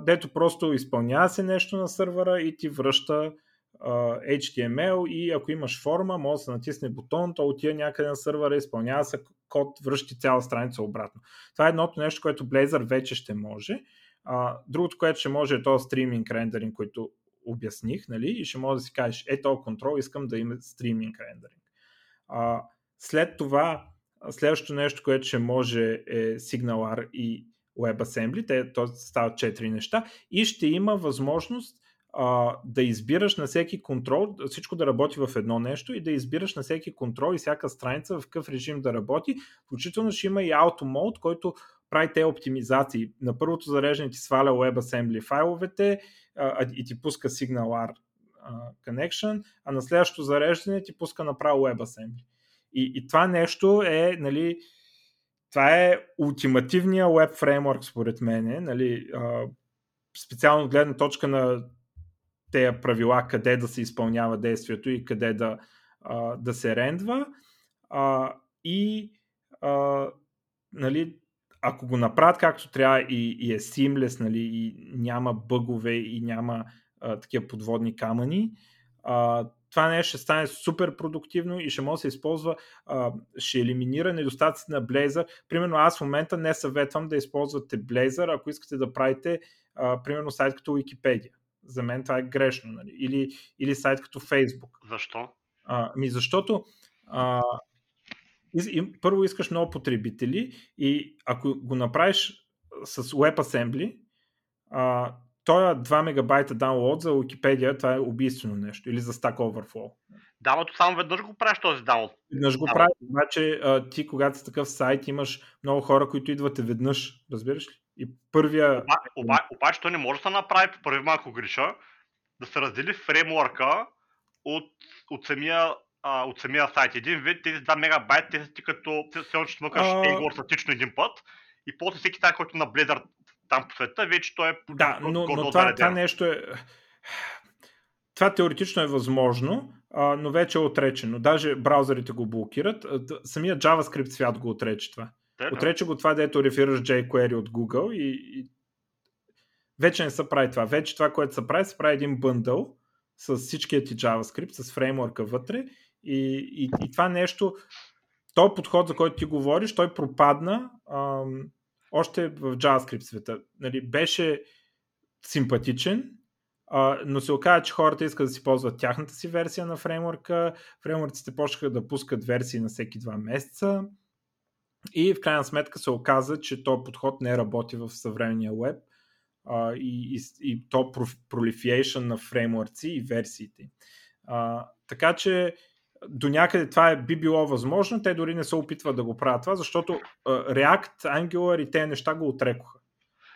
дето просто изпълнява се нещо на сървъра и ти връща HTML и ако имаш форма, може да се натисне бутон, то отива някъде на сървъра, изпълнява се код, връщи цяла страница обратно. Това е едното нещо, което Blazor вече ще може. другото, което ще може е то стриминг рендеринг, който обясних, нали? и ще може да си кажеш, ето контрол, искам да има стриминг рендеринг. след това Следващото нещо, което ще може е SignalR и WebAssembly. Те, то стават 4 неща. И ще има възможност а, да избираш на всеки контрол, всичко да работи в едно нещо и да избираш на всеки контрол и всяка страница в какъв режим да работи. Включително ще има и Auto Mode, който прави те оптимизации. На първото зареждане ти сваля WebAssembly файловете а, и ти пуска SignalR connection, а на следващото зареждане ти пуска направо WebAssembly. И, и това нещо е, нали, това е ултимативния веб фреймворк, според мен, нали, специално гледна точка на тези правила, къде да се изпълнява действието и къде да, а, да се рендва. А, и а, нали, ако го направят както трябва и, и е seamless, нали, и няма бъгове и няма а, такива подводни камъни, а, това нещо ще стане супер продуктивно и ще може да се използва, а, ще елиминира недостатъците на Blazor. Примерно аз в момента не съветвам да използвате Blazor, ако искате да правите а, примерно сайт като Wikipedia. За мен това е грешно. Нали? Или, или сайт като Facebook. Защо? А, ми защото а, първо искаш много потребители и ако го направиш с WebAssembly, а, той 2 мегабайта даунлоад за Wikipedia, това е убийствено нещо. Или за Stack Overflow. Да, но само веднъж го правиш този даунлоад. Веднъж го правиш, обаче ти когато си такъв сайт имаш много хора, които идват веднъж, разбираш ли? И първия... Оба, оба, обаче той не може да се направи, първи малко греша, да се раздели фреймворка от, от самия а, от самия сайт. Един вид, тези 2 мегабайта, те са ти като все още смъкаш а... статично един път и после всеки тази, който на Blazor там по света, вече той е Да, но, но това, това нещо е... Това теоретично е възможно, а, но вече е отречено. Даже браузърите го блокират. Самият JavaScript свят го отрече това. Да, отрече го това, дето рефираш jQuery от Google и, и вече не се прави това. Вече това, което се прави, се прави един бъндъл с всичкият ти JavaScript, с фреймворка вътре и, и, и това нещо, този подход, за който ти говориш, той пропадна ам, още в JavaScript света. Нали, беше симпатичен, а, но се оказа, че хората искат да си ползват тяхната си версия на фреймворка. Фреймворците почнаха да пускат версии на всеки два месеца. И в крайна сметка се оказа, че този подход не работи в съвременния веб а, и, и, и то proliferation на фреймворци и версиите. А, така че до някъде това е, би било възможно, те дори не се опитват да го правят това, защото uh, React, Angular и те неща го отрекоха.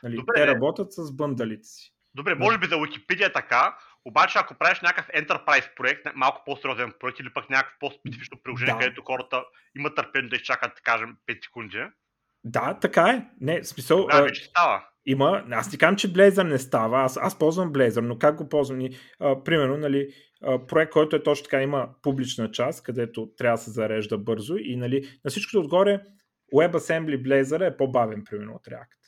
Нали, Добре, те работят с бъндалите си. Добре, може би за Wikipedia е така, обаче ако правиш някакъв enterprise проект, малко по-сериозен проект или пък някакво по-специфично приложение, да. където хората имат търпение да изчакат, да кажем, 5 секунди. Да, така е. Не, смисъл. Да, вече става. Има, аз ти казвам, че Blazor не става, аз, аз ползвам Blazor, но как го ползвам? А, примерно, нали, а, проект, който е точно така, има публична част, където трябва да се зарежда бързо и нали, на всичкото отгоре WebAssembly Blazor е по-бавен, примерно, от React.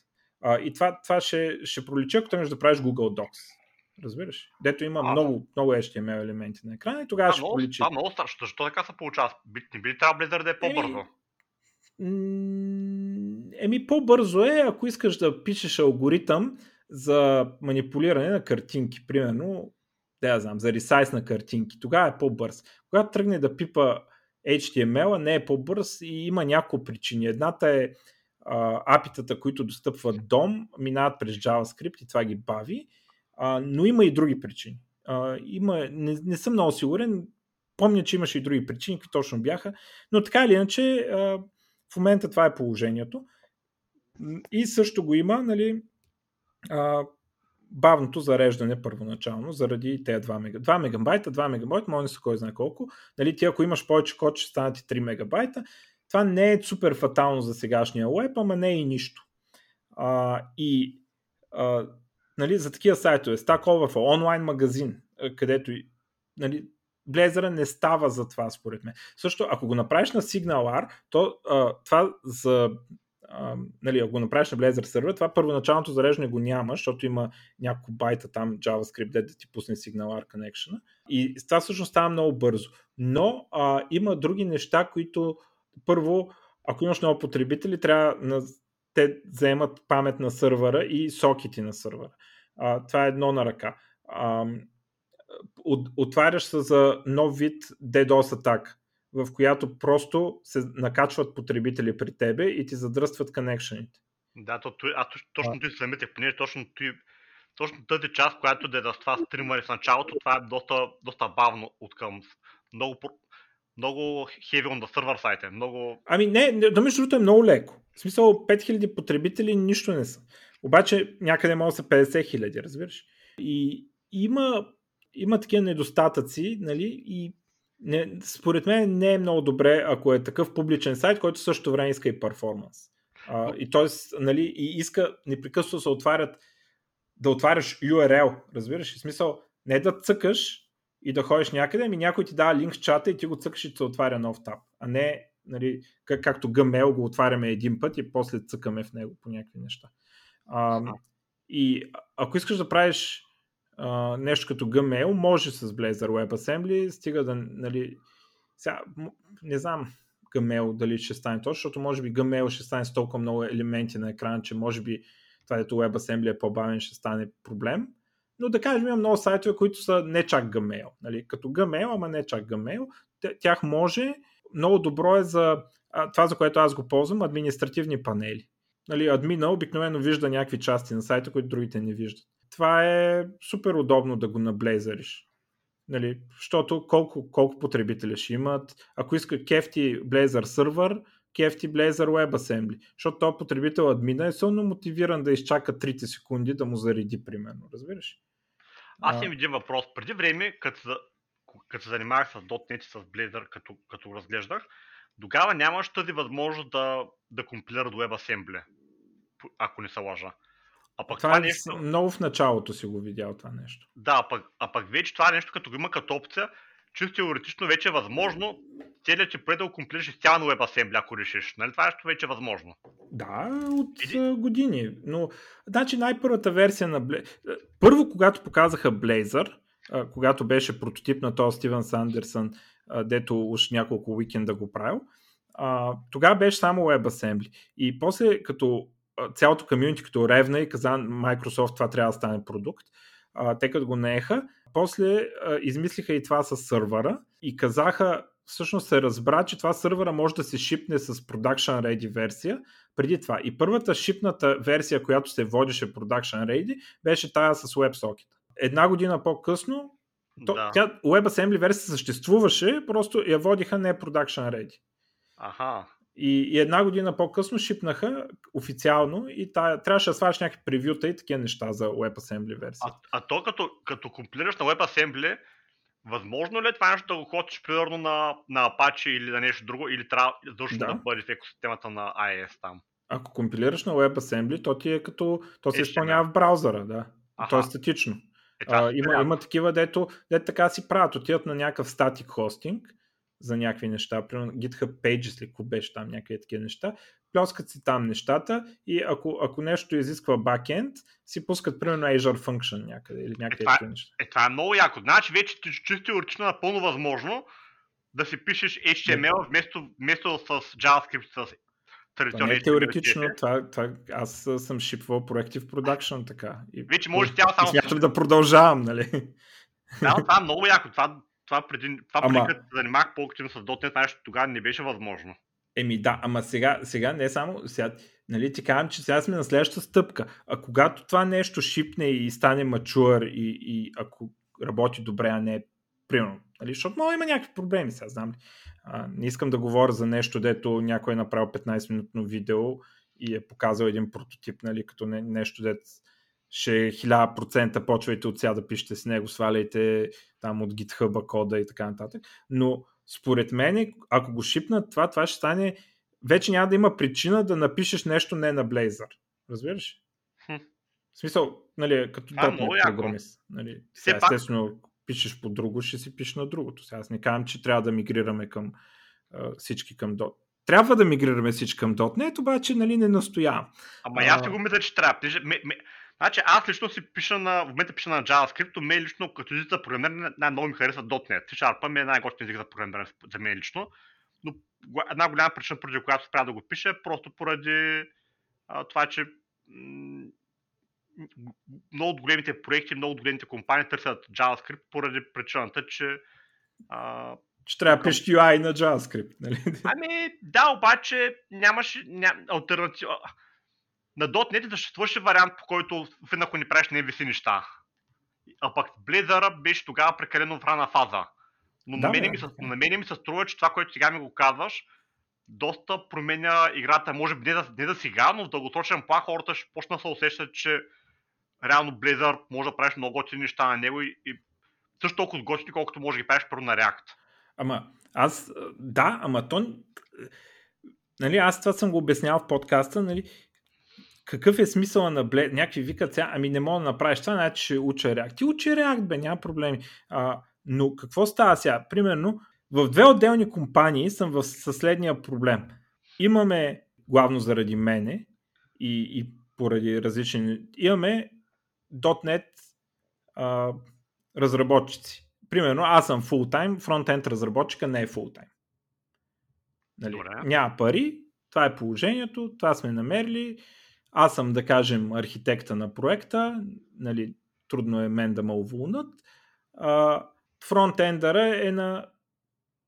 А, и това, това ще, ще проличи, ако тръгнеш да правиш Google Docs. Разбираш? Дето има а, много, много HTML елементи на екрана и тогава а, ще много. Това много страшно. Защо така се получава? Не би ли трябва Blazor да е по-бързо? Еми, по-бързо е, ако искаш да пишеш алгоритъм за манипулиране на картинки, примерно, да знам, за ресайз на картинки. Тогава е по-бърз. Когато тръгне да пипа HTML, не е по-бърз и има няколко причини. Едната е апитата, които достъпват DOM, минават през JavaScript и това ги бави, а, но има и други причини. А, има, не, не съм много сигурен, помня, че имаше и други причини, които точно бяха, но така или иначе а, в момента това е положението. И също го има, нали, а, бавното зареждане първоначално, заради тези 2 мега. 2 мегабайта, 2 мегабайта, може не са кой знае колко. Нали, ти ако имаш повече код, ще станат и 3 мегабайта. Това не е супер фатално за сегашния веб, ама не е и нищо. А, и а, нали, за такива сайтове, Stack Overflow, онлайн магазин, където нали, Blazor не става за това, според мен. Също, ако го направиш на SignalR, то а, това за а, нали, ако го направиш на Blazor сервер, това първоначалното зареждане го няма, защото има няколко байта там JavaScript, да ти пусне SignalR connection. И това всъщност става много бързо. Но а, има други неща, които първо, ако имаш много потребители, трябва на, те заемат памет на сървъра и сокети на сървъра. А, това е едно на ръка. А, от, отваряш се за нов вид DDoS атака в която просто се накачват потребители при тебе и ти задръстват коннекшените. Да, то, а точно ти самите, понеже точно, ти, точно тази част, която да е да това стримари в началото, това е доста, доста бавно от към много, много heavy on the server сайт е. Много... Ами не, да между другото е много леко. В смисъл 5000 потребители нищо не са. Обаче някъде може да са 50 хиляди, разбираш? И има, има такива недостатъци, нали, и не, според мен не е много добре, ако е такъв публичен сайт, който също време иска и перформанс. А, и т.е. Нали, и иска непрекъснато се отварят да отваряш URL, разбираш? В смисъл, не да цъкаш и да ходиш някъде, ами някой ти дава линк в чата и ти го цъкаш и се отваря нов таб. А не, нали, как, както Gmail го отваряме един път и после цъкаме в него по някакви неща. А, и ако искаш да правиш а, нещо като Gmail, може с Blazor WebAssembly, стига да, нали, сега, не знам Gmail дали ще стане точно, защото може би Gmail ще стане с толкова много елементи на екрана, че може би това, дето WebAssembly е по-бавен, ще стане проблем. Но да кажем, има много сайтове, които са не чак Gmail. Нали? Като Gmail, ама не чак Gmail. Тях може. Много добро е за това, за което аз го ползвам, административни панели. Нали, админа обикновено вижда някакви части на сайта, които другите не виждат това е супер удобно да го наблезариш. Нали, защото колко, колко потребители ще имат. Ако иска кефти Blazor сервер, кефти Blazor WebAssembly. Защото този потребител админа е силно мотивиран да изчака 3 секунди да му зареди, примерно. Разбираш? Аз имам един въпрос. Преди време, като, като се занимавах с .NET и с Blazor, като, като разглеждах, тогава нямаш тази възможност да, да компилира до WebAssembly, ако не се лъжа. А пък това, това е нещо... Много в началото си го видял това нещо. Да, а пък, а пък вече това нещо, като го има като опция, чисто теоретично вече е възможно целият ти го комплираш изцяло на WebAssembly, ако решиш. Нали това нещо вече е възможно? Да, от Иди? години. Но, значи най-първата версия на Blazor... Първо, когато показаха Blazor, когато беше прототип на този Стивен Сандерсън, дето уж няколко уикенда го правил, тогава беше само WebAssembly. И после, като цялото комьюнити като ревна и каза Microsoft това трябва да стане продукт. А, те като го нееха, после а, измислиха и това с сървъра и казаха, всъщност се разбра, че това сървъра може да се шипне с Production Ready версия преди това. И първата шипната версия, която се водеше Production Ready, беше тая с WebSocket. Една година по-късно то, да. тя, WebAssembly версия съществуваше, просто я водиха не Production Ready. Аха. И, и една година по-късно шипнаха официално и тая, трябваше да свариш някакви превюта и такива неща за WebAssembly версия. А, а то като, като компилираш на WebAssembly, възможно ли е това нещо да го ходиш примерно на, на Apache или на нещо друго, или трябва да. да бъде в екосистемата на IIS там? Ако компилираш на WebAssembly, то ти е като, то се изпълнява в браузъра, да. Аха. То е статично. Е, а, има, има такива, дето, дето така си правят, отиват на някакъв статик хостинг за някакви неща, примерно GitHub Pages ли, ако беше там някакви такива неща, плескат си там нещата и ако, ако нещо изисква бакенд, си пускат примерно Azure Function някъде или някакви е, такива е- неща. Е, това е много яко. Значи вече чисто теоретично напълно възможно да си пишеш HTML вместо, вместо с JavaScript с Това не е теоретично, това, това, аз съм шипвал проекти в продакшн така. И, Вече може тя само... Смятам да продължавам, нали? Да, това е много яко. Това, това преди, това ама... преди като се занимах по-активно с .NET, нещо тогава не беше възможно. Еми да, ама сега, сега не само, сега, нали, ти казвам, че сега сме на следващата стъпка. А когато това нещо шипне и стане мачуър и, и ако работи добре, а не примерно, нали, защото много има някакви проблеми, сега знам ли. А, не искам да говоря за нещо, дето някой е направил 15-минутно видео и е показал един прототип, нали, като не, нещо, дето ще е 1000% почвайте от сега да пишете с него, сваляйте там от GitHub кода и така нататък. Но според мен, ако го шипнат това, това ще стане вече няма да има причина да напишеш нещо не на Blazor. Разбираш? Хм. В смисъл, нали, като а, .NET програмист. Нали, сега, естествено, пишеш по друго, ще си пишеш на другото. Сега аз не казвам, че трябва да мигрираме към а, всички към .NET. Трябва да мигрираме всички към .NET, обаче нали, не настоявам. Ама а... аз го мисля, че трябва. Значи аз лично си пиша на, в момента пиша на JavaScript, мен лично като език за програмиране най-много ми харесва .NET. C-Sharp ми е най-готин език за програмиране за мен лично. Но една голяма причина, поради която спря да го пиша, е просто поради а, това, че м- много от големите проекти, много от големите компании търсят JavaScript поради причината, че а, че трябва да пишеш UI на JavaScript, нали? Ами, да, обаче нямаше ням, альтернатива на .NET съществуваше вариант, по който ако не правиш MVC неща. А пък Blazor беше тогава прекалено в рана фаза. Но да, на, мене ми, се, на мене ми се струва, че това, което сега ми го казваш, доста променя играта. Може би не да, не да сега, но в дългосрочен план хората ще почна да се усещат, че реално Blazor може да правиш много готини неща на него и, и също толкова готини, колкото може да ги правиш първо на React. Ама аз, да, ама то, нали, аз това съм го обяснял в подкаста, нали, какъв е смисъла на Blade? Някакви викат сега, ами не мога да направиш това, значи ще уча React. Ти учи React, бе, няма проблеми. А, но какво става сега? Примерно, в две отделни компании съм в съседния проблем. Имаме, главно заради мене и, и поради различни, имаме .NET а, разработчици. Примерно, аз съм full-time, фронтенд разработчика не е full-time. Нали? Няма пари, това е положението, това сме намерили, аз съм, да кажем, архитекта на проекта, нали, трудно е мен да ме уволнат. Фронтендъра е на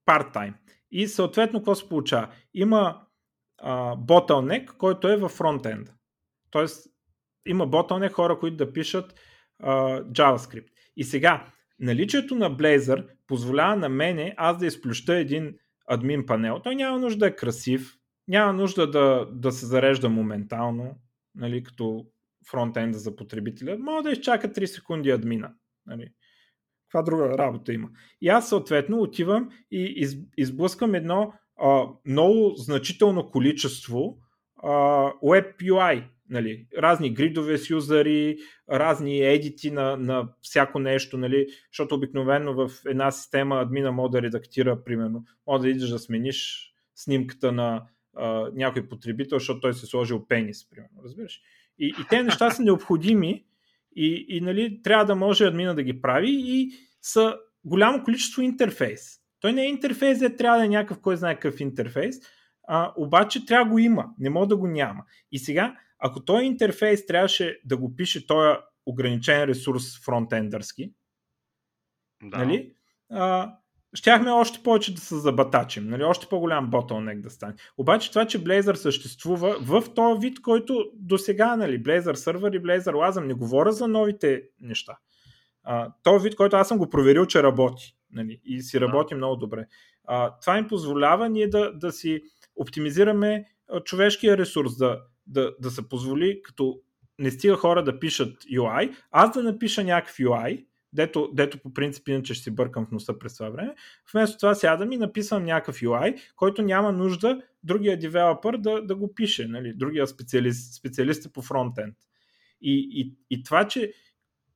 part-time. И съответно, какво се получава? Има а, който е във фронтенда. Тоест, има bottleneck хора, които да пишат а, JavaScript. И сега, наличието на Blazor позволява на мене аз да изплюща един админ панел. Той няма нужда да е красив, няма нужда да, да се зарежда моментално, нали, като фронтенда за потребителя, може да изчака 3 секунди админа. Нали. Каква друга работа има? И аз съответно отивам и из, изблъскам едно а, много значително количество а, Web UI. Нали, разни гридове с юзари, разни едити на, на всяко нещо, нали, защото обикновено в една система админа може да редактира, примерно, може да идеш да смениш снимката на а, някой потребител, защото той се сложил пенис, примерно, разбираш. И, и те неща са необходими и, и нали, трябва да може админа да ги прави и са голямо количество интерфейс. Той не е интерфейс, де трябва да е някакъв, кой знае какъв интерфейс, а, обаче трябва да го има, не може да го няма. И сега, ако този интерфейс трябваше да го пише този ограничен ресурс фронтендърски, да. нали, а, щяхме още повече да се забатачим, нали? още по-голям bottleneck да стане. Обаче това, че Blazor съществува в този вид, който до сега, нали, Blazor сервер и Blazor Lazam, не говоря за новите неща. А, този вид, който аз съм го проверил, че работи нали, и си работи много добре. А, това им позволява ние да, да си оптимизираме човешкия ресурс, да, да, да се позволи, като не стига хора да пишат UI, аз да напиша някакъв UI, дето, дето по принцип иначе ще си бъркам в носа през това време. Вместо това сядам и написвам някакъв UI, който няма нужда другия девелопър да, да го пише, нали? другия специалист, специалист е по фронтенд. И, и, и това, че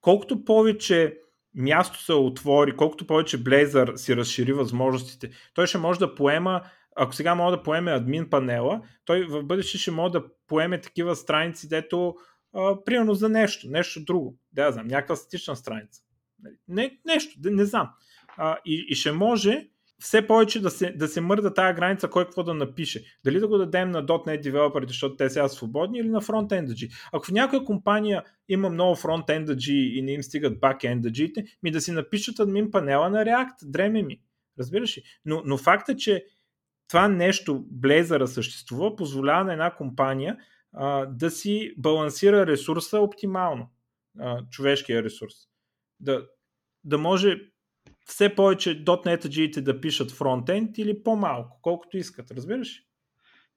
колкото повече място се отвори, колкото повече Blazor си разшири възможностите, той ще може да поема ако сега мога да поеме админ панела, той в бъдеще ще може да поеме такива страници, дето а, примерно за нещо, нещо друго. Да, знам, някаква статична страница. Нали, не, нещо, не знам. А, и, и ще може все повече да се, да се мърда тази граница, кой какво да напише. Дали да го дадем на .NET девелоперите, защото те сега свободни, или на фронтендаджи. Ако в някоя компания има много фронтендаджи и не им стигат бакендаджите, ми да си напишат админ панела на React, дреме ми. Разбираш ли? Но, но факта, че това нещо, Blazor съществува, позволява на една компания а, да си балансира ресурса оптимално, а, човешкия ресурс. Да, да може все повече .NET-аджиите да пишат фронтенд или по-малко, колкото искат, разбираш?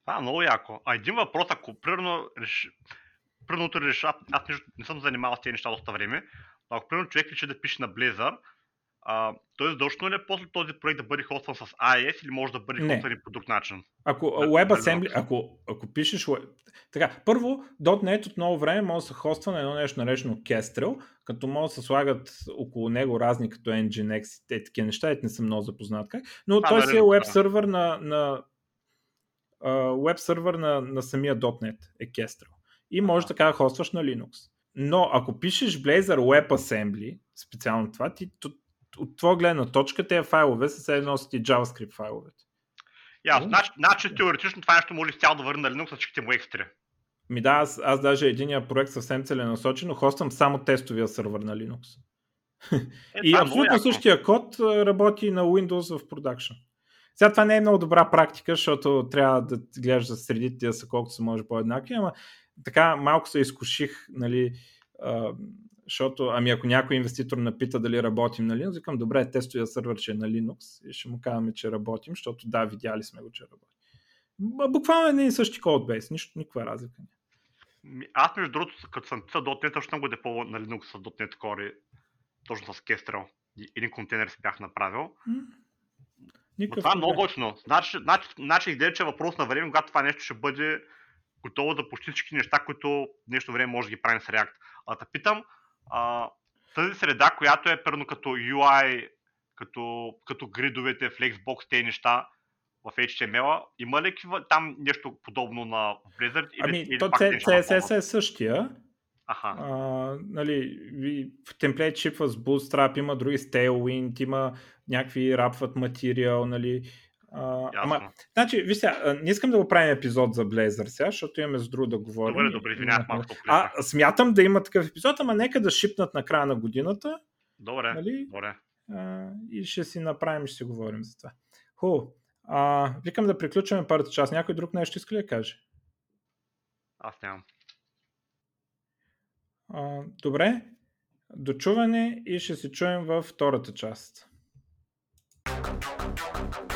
Това е много яко. А един въпрос, ако примерно реши, примерно реши, аз, аз не съм занимавал с тези неща доста време, но ако примерно човек реши да пише на Blazor, а, той задължително ли е после този проект да бъде хостван с IIS или може да бъде хостван по друг начин? Ако WebAssembly, ако, ако пишеш... Така, първо, .NET от много време може да се хоства на едно нещо наречено Kestrel, като може да се слагат около него разни като Nginx и такива неща, не съм много запознат как, но а, той си е веб сервер на, на веб сервер на, на самия .NET е Kestrel. И може така да хостваш на Linux. Но ако пишеш Blazor WebAssembly, специално това, ти, от твоя гледна точка, тези файлове са все едно с ти JavaScript файловете. Ясно. Значи, значи теоретично това нещо може цяло да върне на Linux, ще му екстри. Ми да, аз, аз даже единия проект съвсем целенасочено хостам само тестовия сървър на Linux. Е, и абсолютно същия код работи на Windows в продакшн. Сега това не е много добра практика, защото трябва да гледаш за средите да са колкото се може по-еднакви, ама така малко се изкуших, нали, защото, ами ако някой инвеститор напита дали работим на Linux, викам, добре, тестовия сървър, че е на Linux и ще му казваме, че работим, защото да, видяли сме го, че работи. Буквално е не и същи кодбейс, нищо, никаква разлика не. Аз между другото, като съм писал .NET, точно съм го депо на Linux с .NET Core, точно с Kestrel. Един контейнер си бях направил. Никакъв това е много готино. Значи, значи, значи идея, че е въпрос на време, когато това нещо ще бъде готово за почти всички неща, които нещо време може да ги правим с React. А да питам, а, тази среда, която е пърно като UI, като, като гридовете, Flexbox, тези неща в HTML, има ли там нещо подобно на Blizzard? Ами, или то CSS е същия. Аха. А, нали, темплейт шипва с Bootstrap, има други с Tailwind, има някакви рапват материал, нали, а, ама, значи, ви сега, не искам да го правим епизод за Blazor сега, защото имаме с друго да говорим. Добре, добре, извинявам малко. А, смятам да има такъв епизод, ама нека да шипнат на края на годината. Добре, нали? добре. А, и ще си направим, ще си говорим за това. Хубаво. А, викам да приключваме първата част. Някой друг нещо иска ли да каже? Аз нямам. А, добре. Дочуване и ще се чуем във втората част. Thank you.